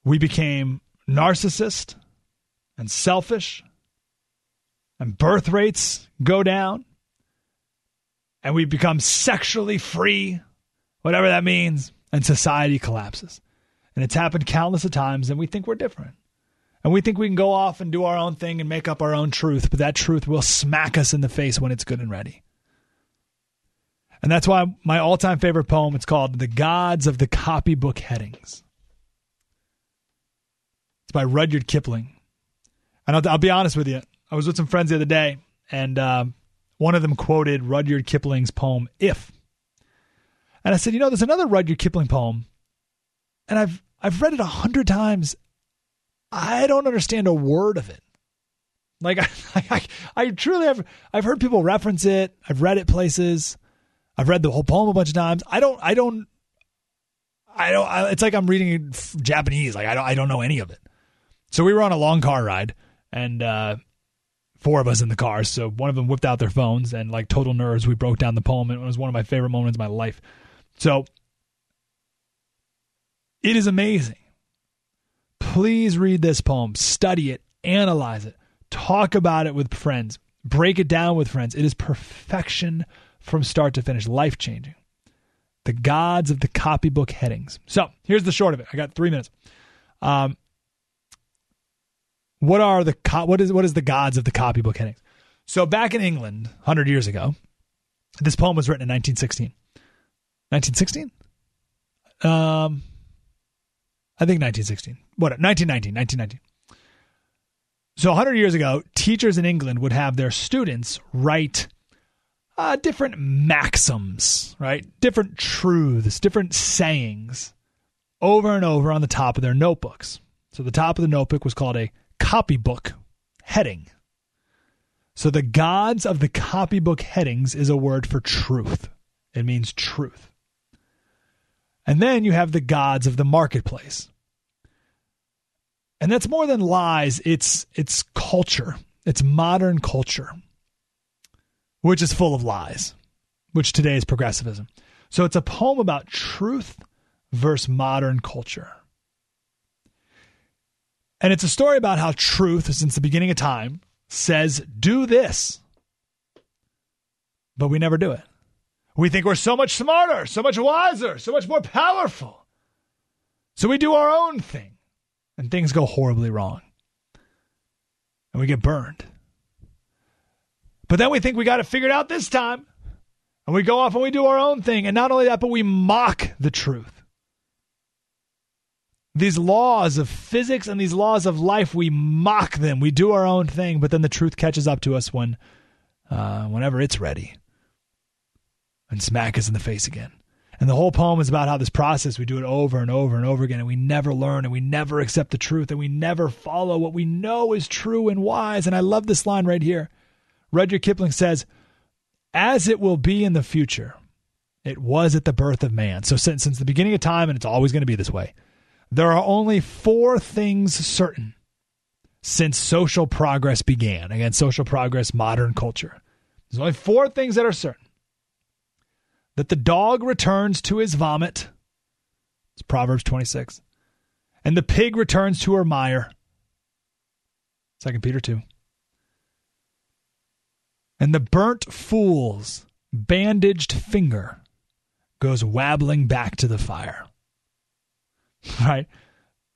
We became narcissist and selfish, and birth rates go down, and we become sexually free, whatever that means, and society collapses. And it's happened countless of times, and we think we're different. And we think we can go off and do our own thing and make up our own truth, but that truth will smack us in the face when it's good and ready. And that's why my all time favorite poem, it's called The Gods of the Copybook Headings. It's by Rudyard Kipling. And I'll, I'll be honest with you. I was with some friends the other day, and uh, one of them quoted Rudyard Kipling's poem, If. And I said, you know, there's another Rudyard Kipling poem, and I've I've read it a hundred times. I don't understand a word of it. Like I, <laughs> I, I truly have. I've heard people reference it. I've read it places. I've read the whole poem a bunch of times. I don't. I don't. I don't. I, it's like I'm reading Japanese. Like I don't. I don't know any of it. So we were on a long car ride, and uh, four of us in the car. So one of them whipped out their phones, and like total nerds, we broke down the poem. And it was one of my favorite moments of my life. So it is amazing. Please read this poem, study it, analyze it, talk about it with friends, break it down with friends. It is perfection from start to finish, life changing. The gods of the copybook headings. So here's the short of it. I got three minutes. Um, what are the what is what is the gods of the copybook headings? So back in England, hundred years ago, this poem was written in 1916. 1916? Um, I think 1916. What? 1919. 1919. So 100 years ago, teachers in England would have their students write uh, different maxims, right? Different truths, different sayings over and over on the top of their notebooks. So the top of the notebook was called a copybook heading. So the gods of the copybook headings is a word for truth. It means truth. And then you have the gods of the marketplace. And that's more than lies, it's it's culture. It's modern culture which is full of lies, which today is progressivism. So it's a poem about truth versus modern culture. And it's a story about how truth, since the beginning of time, says, do this. But we never do it. We think we're so much smarter, so much wiser, so much more powerful. So we do our own thing, and things go horribly wrong. And we get burned. But then we think we got it figured out this time. And we go off and we do our own thing. And not only that, but we mock the truth. These laws of physics and these laws of life, we mock them. We do our own thing, but then the truth catches up to us when, uh, whenever it's ready, and smack us in the face again. And the whole poem is about how this process we do it over and over and over again, and we never learn, and we never accept the truth, and we never follow what we know is true and wise. And I love this line right here. Rudyard Kipling says, as it will be in the future, it was at the birth of man. So since, since the beginning of time, and it's always going to be this way, there are only four things certain since social progress began. Again, social progress, modern culture. There's only four things that are certain that the dog returns to his vomit, It's Proverbs 26. And the pig returns to her mire. Second Peter 2. And the burnt fool's bandaged finger goes wabbling back to the fire. <laughs> Right?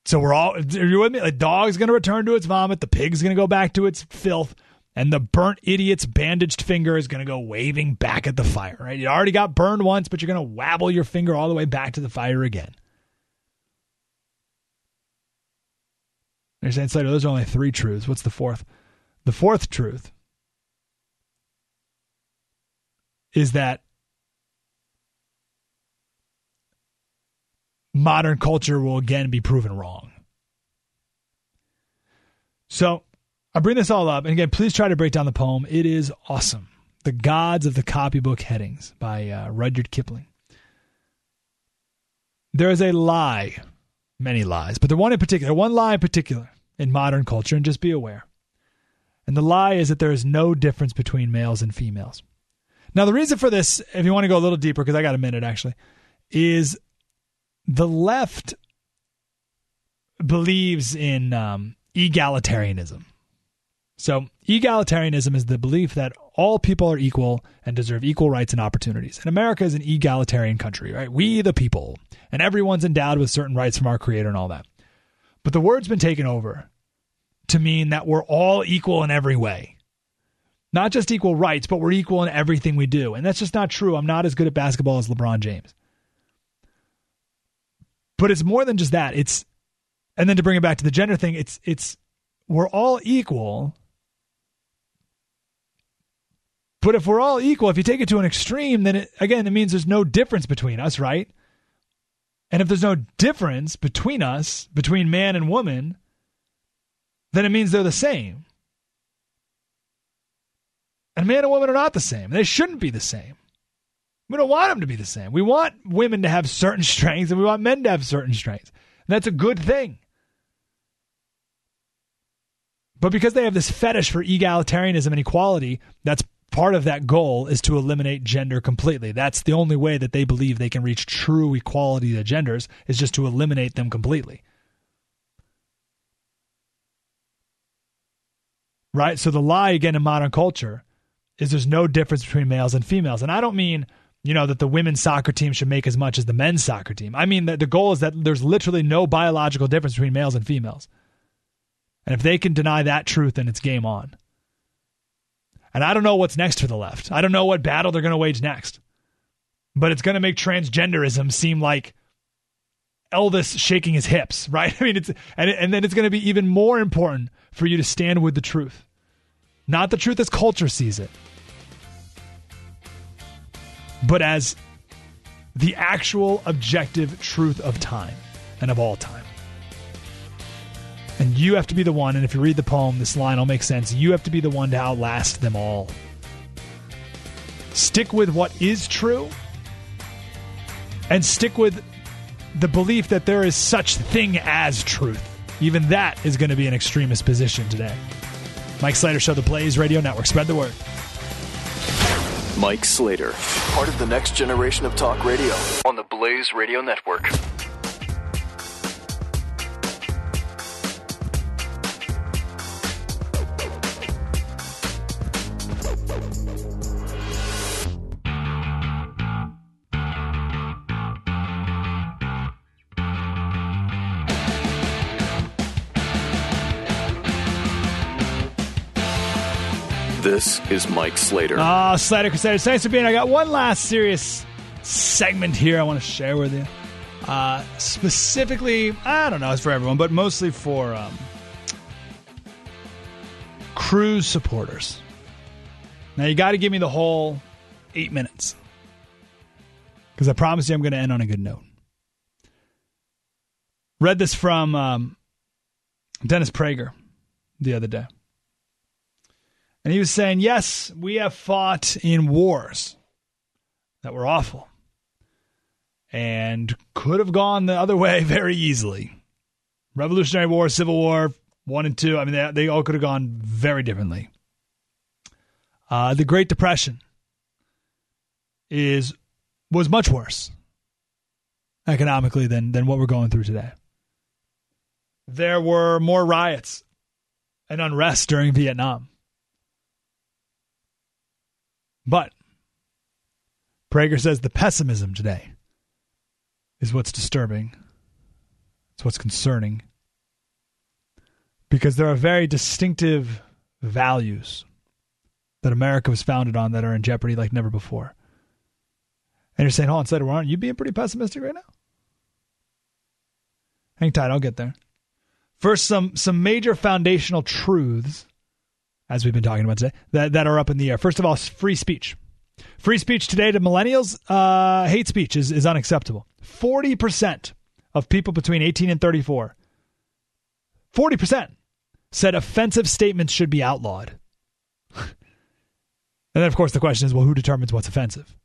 So we're all, are you with me? The dog's going to return to its vomit. The pig's going to go back to its filth. And the burnt idiot's bandaged finger is going to go waving back at the fire, right? You already got burned once, but you're going to wabble your finger all the way back to the fire again. Saying, Slater, those are only three truths. What's the fourth? The fourth truth is that modern culture will again be proven wrong. So I bring this all up, and again, please try to break down the poem. It is awesome. The Gods of the Copybook Headings by uh, Rudyard Kipling. There is a lie, many lies, but the one in particular, one lie in particular in modern culture, and just be aware. And the lie is that there is no difference between males and females. Now, the reason for this, if you want to go a little deeper, because I got a minute actually, is the left believes in um, egalitarianism. So, egalitarianism is the belief that all people are equal and deserve equal rights and opportunities. And America is an egalitarian country, right? We, the people, and everyone's endowed with certain rights from our creator and all that. But the word's been taken over to mean that we're all equal in every way. Not just equal rights, but we're equal in everything we do. And that's just not true. I'm not as good at basketball as LeBron James. But it's more than just that. It's and then to bring it back to the gender thing, it's it's we're all equal. But if we're all equal, if you take it to an extreme, then it, again, it means there's no difference between us, right? And if there's no difference between us, between man and woman, then it means they're the same. And man and woman are not the same. They shouldn't be the same. We don't want them to be the same. We want women to have certain <laughs> strengths and we want men to have certain strengths. And that's a good thing. But because they have this fetish for egalitarianism and equality, that's part of that goal is to eliminate gender completely. That's the only way that they believe they can reach true equality of genders is just to eliminate them completely. Right? So the lie again in modern culture is there's no difference between males and females. And I don't mean you know, that the women's soccer team should make as much as the men's soccer team. I mean, that the goal is that there's literally no biological difference between males and females. And if they can deny that truth, then it's game on. And I don't know what's next for the left. I don't know what battle they're going to wage next. But it's going to make transgenderism seem like Elvis shaking his hips, <laughs> right? I mean, it's and, and then it's going to be even more important for you to stand with the truth, not the truth as culture sees it, but as the actual objective truth of time and of all time. And you have to be the one, and if you read the poem, this line will make sense. You have to be the one to outlast them all. Stick with what is true and stick with the belief that there is such thing as truth. Even that is going to be an extremist position today. Mike Slater Show, the Blaze Radio Network. Spread the word. Mike Slater, part of the next generation of talk radio on the Blaze Radio Network. This is Mike Slater. Ah, oh, Slater Crusaders. Thanks for being. I got one last serious segment here I want to share with you. Uh, specifically, I don't know, it's for everyone, but mostly for um, Cruz supporters. Now, you got to give me the whole eight minutes because I promise you I'm going to end on a good note. Read this from um, Dennis Prager the other day. And he was saying, yes, we have fought in wars that were awful and could have gone the other way <laughs> very easily. Revolutionary War, Civil War, one and two. I mean, they, they all could have gone very differently. Uh, the Great Depression is was much worse. economically than than what we're going through today. There were more riots and unrest during Vietnam. But Prager says the pessimism today is what's disturbing. It's what's concerning. Because there are very distinctive values that America was founded on that are in jeopardy like never before. And you're saying, hold on, Slater, aren't you being pretty pessimistic right now? Hang tight, I'll get there. First, some some major foundational truths, as we've been talking about today, that, that are up in the air. First of all, free speech. Free speech today to millennials, uh, hate speech is, is unacceptable. 40% of people between 18 and 34, 40% said offensive statements should be outlawed. <laughs> and then, of course, the question is well, who determines what's offensive?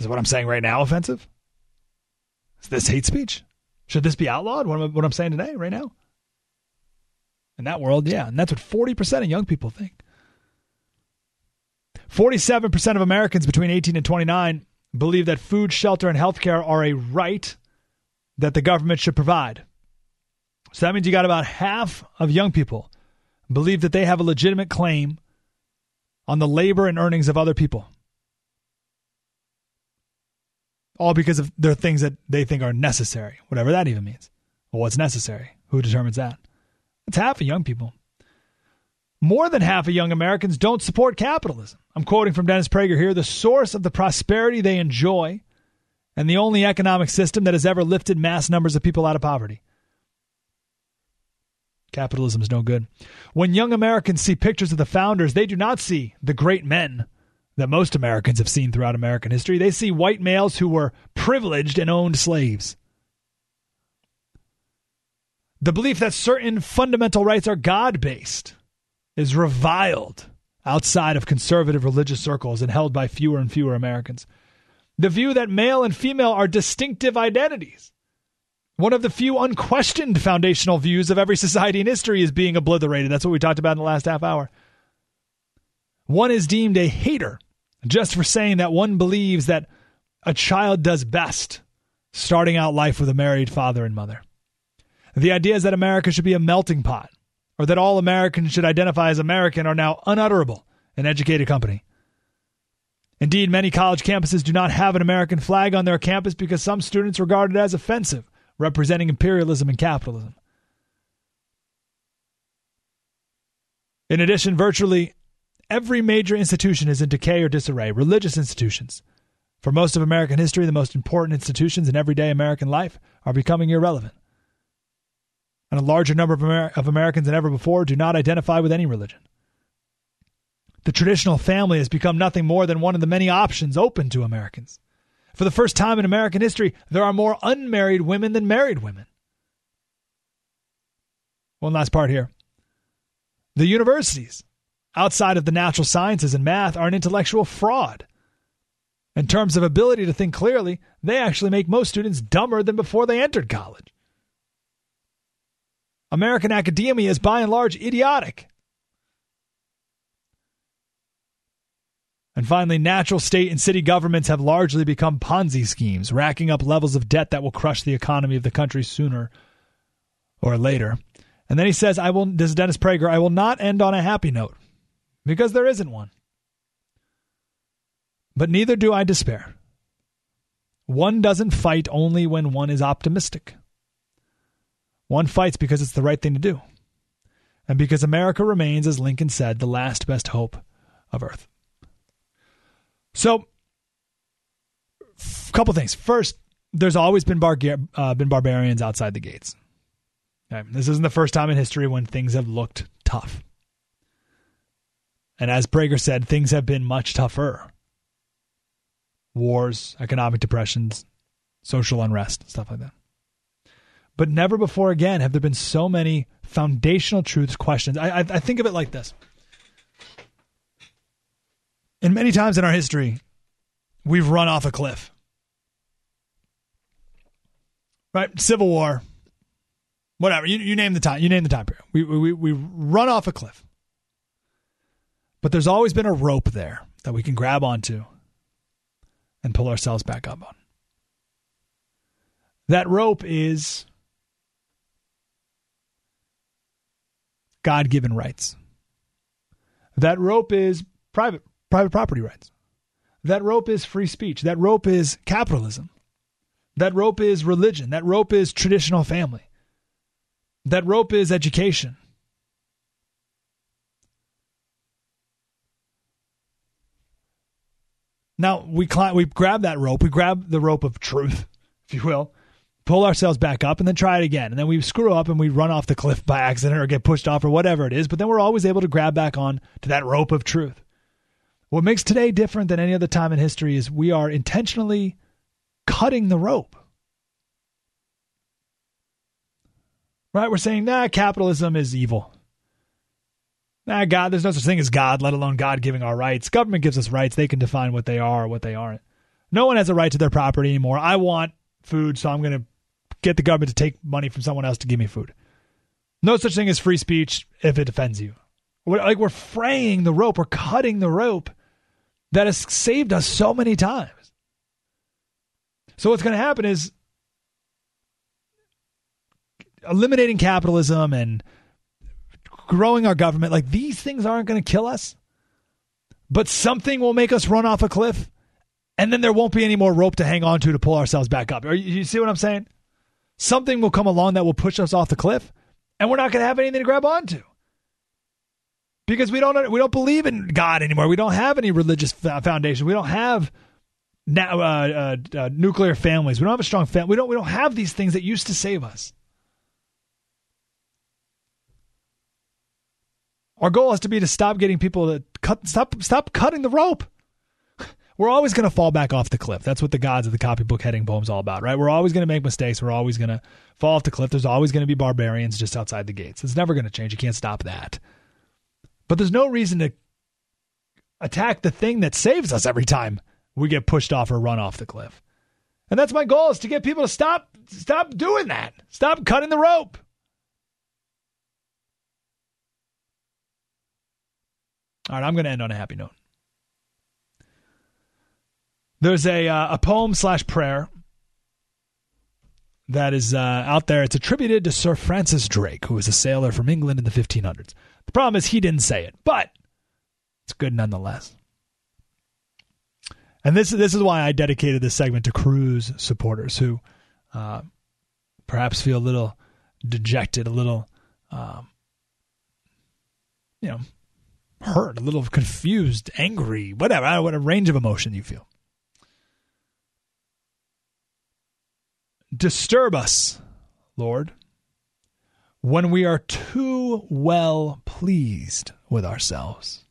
Is what I'm saying right now offensive? Is this hate speech? Should this be outlawed? What, am, what I'm saying today, right now? In that world, yeah. And that's what 40% of young people think. 47% of Americans between 18 and 29 believe that food, shelter, and health care are a right that the government should provide. So that means you got about half of young people believe that they have a legitimate claim on the labor and earnings of other people. All because of their things that they think are necessary, whatever that even means. Well, what's necessary? Who determines that? It's half of young people. More than half of young Americans don't support capitalism. I'm quoting from Dennis Prager here the source of the prosperity they enjoy and the only economic system that has ever lifted mass numbers of people out of poverty. Capitalism is no good. When young Americans see pictures of the founders, they do not see the great men that most Americans have seen throughout American history. They see white males who were privileged and owned slaves. The belief that certain fundamental rights are God based is reviled outside of conservative religious circles and held by fewer and fewer Americans. The view that male and female are distinctive identities. One of the few unquestioned foundational views of every society in history is being obliterated. That's what we talked about in the last half hour. One is deemed a hater just for saying that one believes that a child does best starting out life with a married father and mother. The ideas that America should be a melting pot or that all Americans should identify as American are now unutterable in educated company. Indeed, many college campuses do not have an American flag on their campus because some students regard it as offensive, representing imperialism and capitalism. In addition, virtually every major institution is in decay or disarray, religious institutions. For most of American history, the most important institutions in everyday American life are becoming irrelevant and a larger number of, Amer- of Americans than ever before do not identify with any religion. The traditional family has become nothing more than one of the many options open to Americans. For the first time in American history, there are more unmarried women than married women. One last part here. The universities, outside of the natural sciences and math, are an intellectual fraud. In terms of ability to think clearly, they actually make most students dumber than before they entered college. American academia is by and large idiotic. And finally, natural state and city governments have largely become Ponzi schemes, racking up levels of debt that will crush the economy of the country sooner or later. And then he says, I will this is Dennis Prager, I will not end on a happy note. Because there isn't one. But neither do I despair. One doesn't fight only when one is optimistic. One fights because it's the right thing to do, and because America remains, as Lincoln said, the last best hope of Earth. So, a couple things. First, there's always been, bar- uh, been barbarians outside the gates. Okay? This isn't the first time in history when things have looked tough. And as Prager said, things have been much tougher. Wars, economic depressions, social unrest, stuff like that. But never before again have there been so many foundational truths questions. I, I, I think of it like this. And many times in our history, we've run off a cliff. Right? Civil War, whatever. You, you name the time. You name the time period. We, we, we run off a cliff. But there's always been a rope there that we can grab onto and pull ourselves back up on. That rope is God given rights. That rope is private private property rights. That rope is free speech. That rope is capitalism. That rope is religion. That rope is traditional family. That rope is education. Now we climb, we grab that rope, we grab the rope of truth, <laughs> if you will, pull ourselves back up, and then try it again. And then we screw up and we run off the cliff by accident or get pushed off or whatever it is. But then we're always able to grab back on to that rope of truth. What makes today different than any other time in history is we are intentionally cutting the rope. Right? We're saying, nah, capitalism is evil. Nah, God, there's no such thing as God, let alone God giving our rights. Government gives us rights. They can define what they are or what they aren't. No one has a right to their property anymore. I want food, so I'm going to get the government to take money from someone else to give me food. No such thing as free speech if it offends you. We're, like we're fraying the rope, we're cutting the rope that has saved us so many times. So what's going to happen is eliminating capitalism and growing our government, like these things aren't going to kill us, but something will make us run off a cliff, and then there won't be any more rope to hang on to to pull ourselves back up. Are you, you see what I'm saying? Something will come along that will push us off the cliff, and we're not going to have anything to grab onto because we don't we don't believe in God anymore. We don't have any religious foundation. We don't have now uh, uh, uh, nuclear families. We don't have a strong family. We don't we don't have these things that used to save us. Our goal has to be to stop getting people to cut stop stop cutting the rope. We're always going to fall back off the cliff. That's what the gods of the copybook heading poem's all about, right? We're always going to make mistakes. We're always going to fall off the cliff. There's always going to be barbarians just outside the gates. It's never going to change. You can't stop that. But there's no reason to attack the thing that saves us every time we get pushed off or run off the cliff. And that's my goal is to get people to stop stop doing that. Stop cutting the rope. All right, I'm going to end on a happy note. There's a uh, a poem slash prayer that is uh, out there. It's attributed to Sir Francis Drake, who was a sailor from England in the 1500s. The problem is he didn't say it, but it's good nonetheless. And this this is why I dedicated this segment to Cruz supporters who uh, perhaps feel a little dejected, a little, um, you know, hurt, a little confused, angry, whatever, what a range of emotion you feel. Disturb us, Lord, when we are too well pleased with ourselves,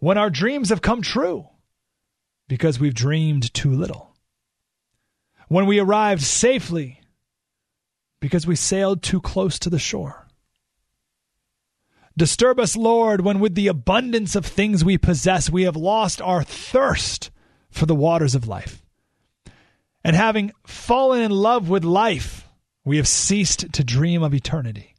when our dreams have come true because we've dreamed too little, when we arrived safely because we sailed too close to the shore Disturb us, Lord, when with the abundance of things we possess, we have lost our thirst for the waters of life. And having fallen in love with life, we have ceased to dream of eternity.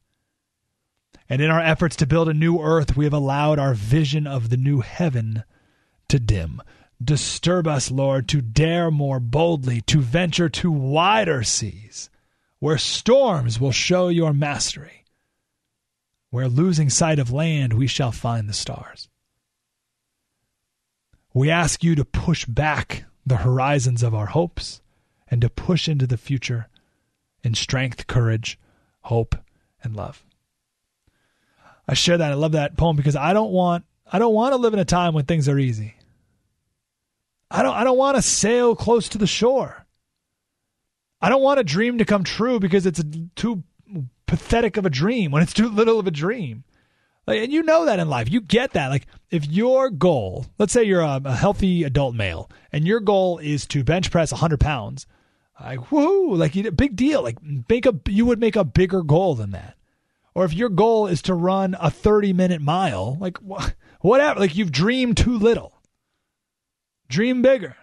And in our efforts to build a new earth, we have allowed our vision of the new heaven to dim. Disturb us, Lord, to dare more boldly, to venture to wider seas, where storms will show your mastery where losing sight of land we shall find the stars. We ask you to push back the horizons of our hopes and to push into the future in strength, courage, hope, and love. I share that. I love that poem because I don't want I don't want to live in a time when things are easy. I don't I don't want to sail close to the shore. I don't want a dream to come true because it's too pathetic of a dream, when it's too little of a dream. Like, and you know that in life. You get that. Like if your goal, let's say you're a, a healthy adult male, and your goal is to bench press 100 pounds, like woohoo, like you, big deal. Like make a you would make a bigger goal than that. Or if your goal is to run a 30 minute mile, like wh- whatever, like you've dreamed too little. Dream bigger.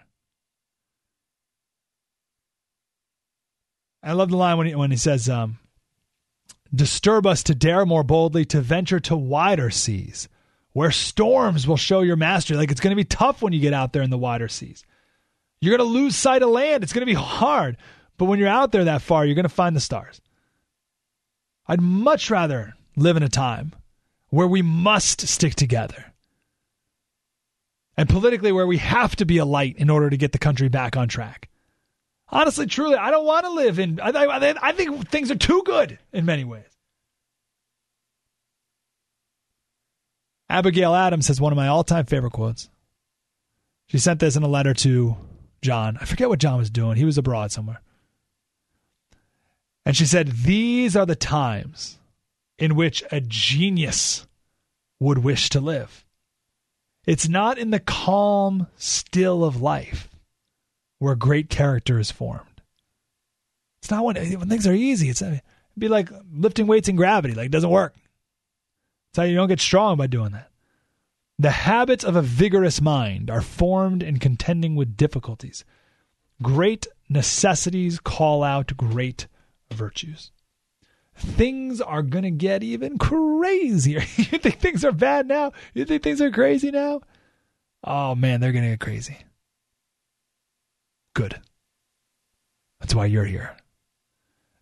I love the line when he, when he says, um, Disturb us to dare more boldly, to venture to wider seas, where storms will show your mastery. Like it's going to be tough when you get out there in the wider seas. You're going to lose sight of land. It's going to be hard. But when you're out there that far, you're going to find the stars. I'd much rather live in a time where we must stick together and politically where we have to be a light in order to get the country back on track. Honestly, truly, I don't want to live in. I, I, I think things are too good in many ways. Abigail Adams has one of my all time favorite quotes. She sent this in a letter to John. I forget what John was doing. He was abroad somewhere. And she said, These are the times in which a genius would wish to live. It's not in the calm still of life where great character is formed. It's not when, when things are easy. It's uh, it'd be like lifting weights in gravity. Like it doesn't work. That's how you don't get strong by doing that. The habits of a vigorous mind are formed in contending with difficulties. Great necessities call out great virtues. Things are going to get even crazier. <laughs> you think things are bad now? You think things are crazy now? Oh man, they're going to get crazy. Good. That's why you're here.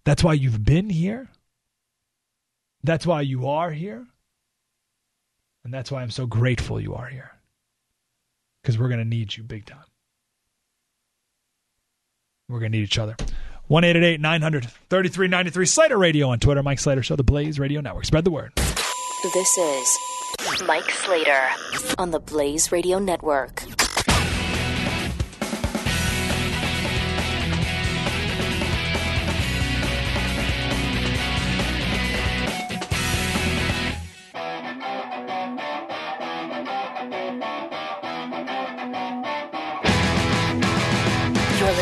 That's why you've been here. That's why you are here. And that's why I'm so grateful you are here. Because we're going to need you big time. We're going to need each other. 1 900 3393 Slater Radio on Twitter. Mike Slater Show, the Blaze Radio Network. Spread the word. This is Mike Slater on the Blaze Radio Network.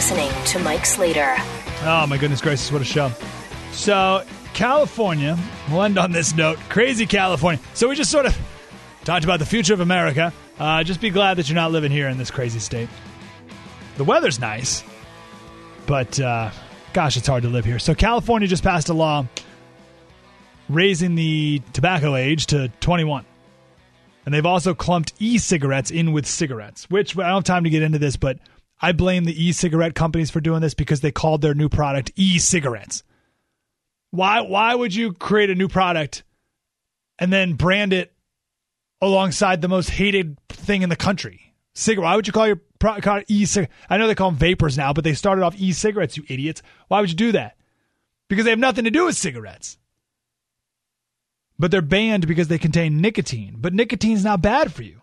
Listening to Mike Slater. Oh, my goodness gracious, what a show. So, California, we'll end on this note. Crazy California. So, we just sort of talked about the future of America. Uh, just be glad that you're not living here in this crazy state. The weather's nice, but uh, gosh, it's hard to live here. So, California just passed a law raising the tobacco age to 21. And they've also clumped e cigarettes in with cigarettes, which I don't have time to get into this, but I blame the e-cigarette companies for doing this because they called their new product e-cigarettes. Why why would you create a new product and then brand it alongside the most hated thing in the country? Cigarette. Why would you call your product e-cigarette? I know they call them vapors now, but they started off e-cigarettes, you idiots. Why would you do that? Because they have nothing to do with cigarettes. But they're banned because they contain nicotine. But nicotine's not bad for you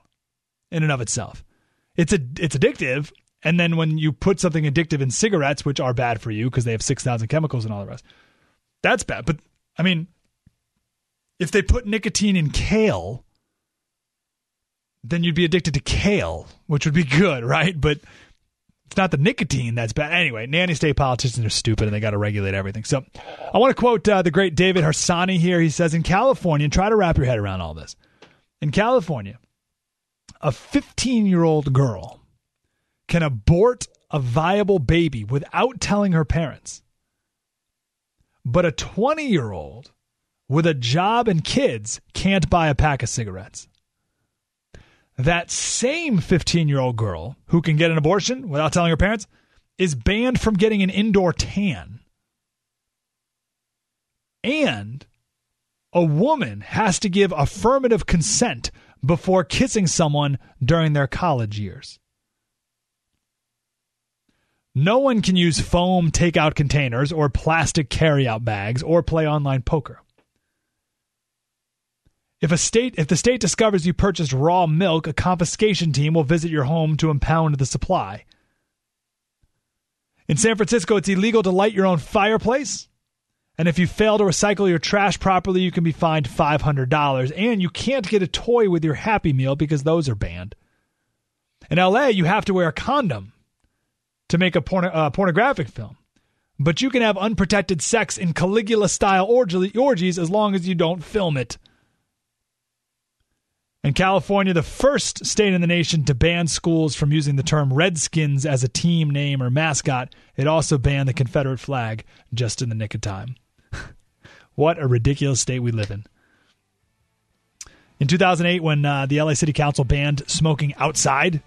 in and of itself. It's a it's addictive, and then when you put something addictive in cigarettes, which are bad for you because they have 6,000 chemicals and all the rest, that's bad. But I mean, if they put nicotine in kale, then you'd be addicted to kale, which would be good, right? But it's not the nicotine that's bad. Anyway, nanny state politicians are stupid and they got to regulate everything. So I want to quote uh, the great David Harsanyi here. He says, In California, and try to wrap your head around all this. In California, a 15 year old girl can abort a viable baby without telling her parents. But a 20 year old with a job and kids can't buy a pack of cigarettes. That same 15 year old girl who can get an abortion without telling her parents is banned from getting an indoor tan. And a woman has to give affirmative consent before kissing someone during their college years. No one can use foam takeout containers or plastic carryout bags or play online poker. If a state if the state discovers you purchased raw milk, a confiscation team will visit your home to impound the supply. In San Francisco, it's illegal to light your own fireplace. And if you fail to recycle your trash properly, you can be fined $500. And you can't get a toy with your Happy Meal because those are banned. In LA, you have to wear a condom to make a porno- uh, pornographic film. But you can have unprotected sex in Caligula style orgies as long as you don't film it. In California, the first state in the nation to ban schools from using the term Redskins as a team name or mascot, it also banned the Confederate flag just in the nick of time. <laughs> what a ridiculous state we live in. In 2008, when uh, the LA City Council banned smoking outside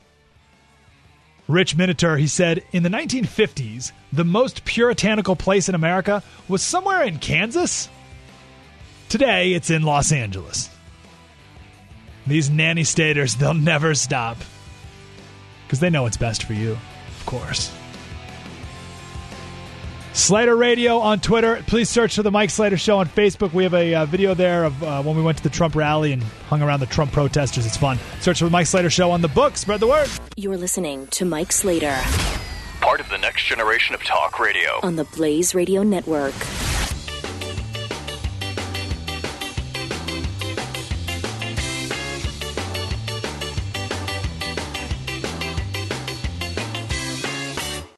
Rich Minotaur, he said, in the 1950s, the most puritanical place in America was somewhere in Kansas. Today, it's in Los Angeles. These nanny staters, they'll never stop. Because they know what's best for you, of course. Slater Radio on Twitter. Please search for the Mike Slater Show on Facebook. We have a uh, video there of uh, when we went to the Trump rally and hung around the Trump protesters. It's fun. Search for the Mike Slater Show on the book. Spread the word. You're listening to Mike Slater Part of the next generation of talk radio. on the Blaze Radio Network.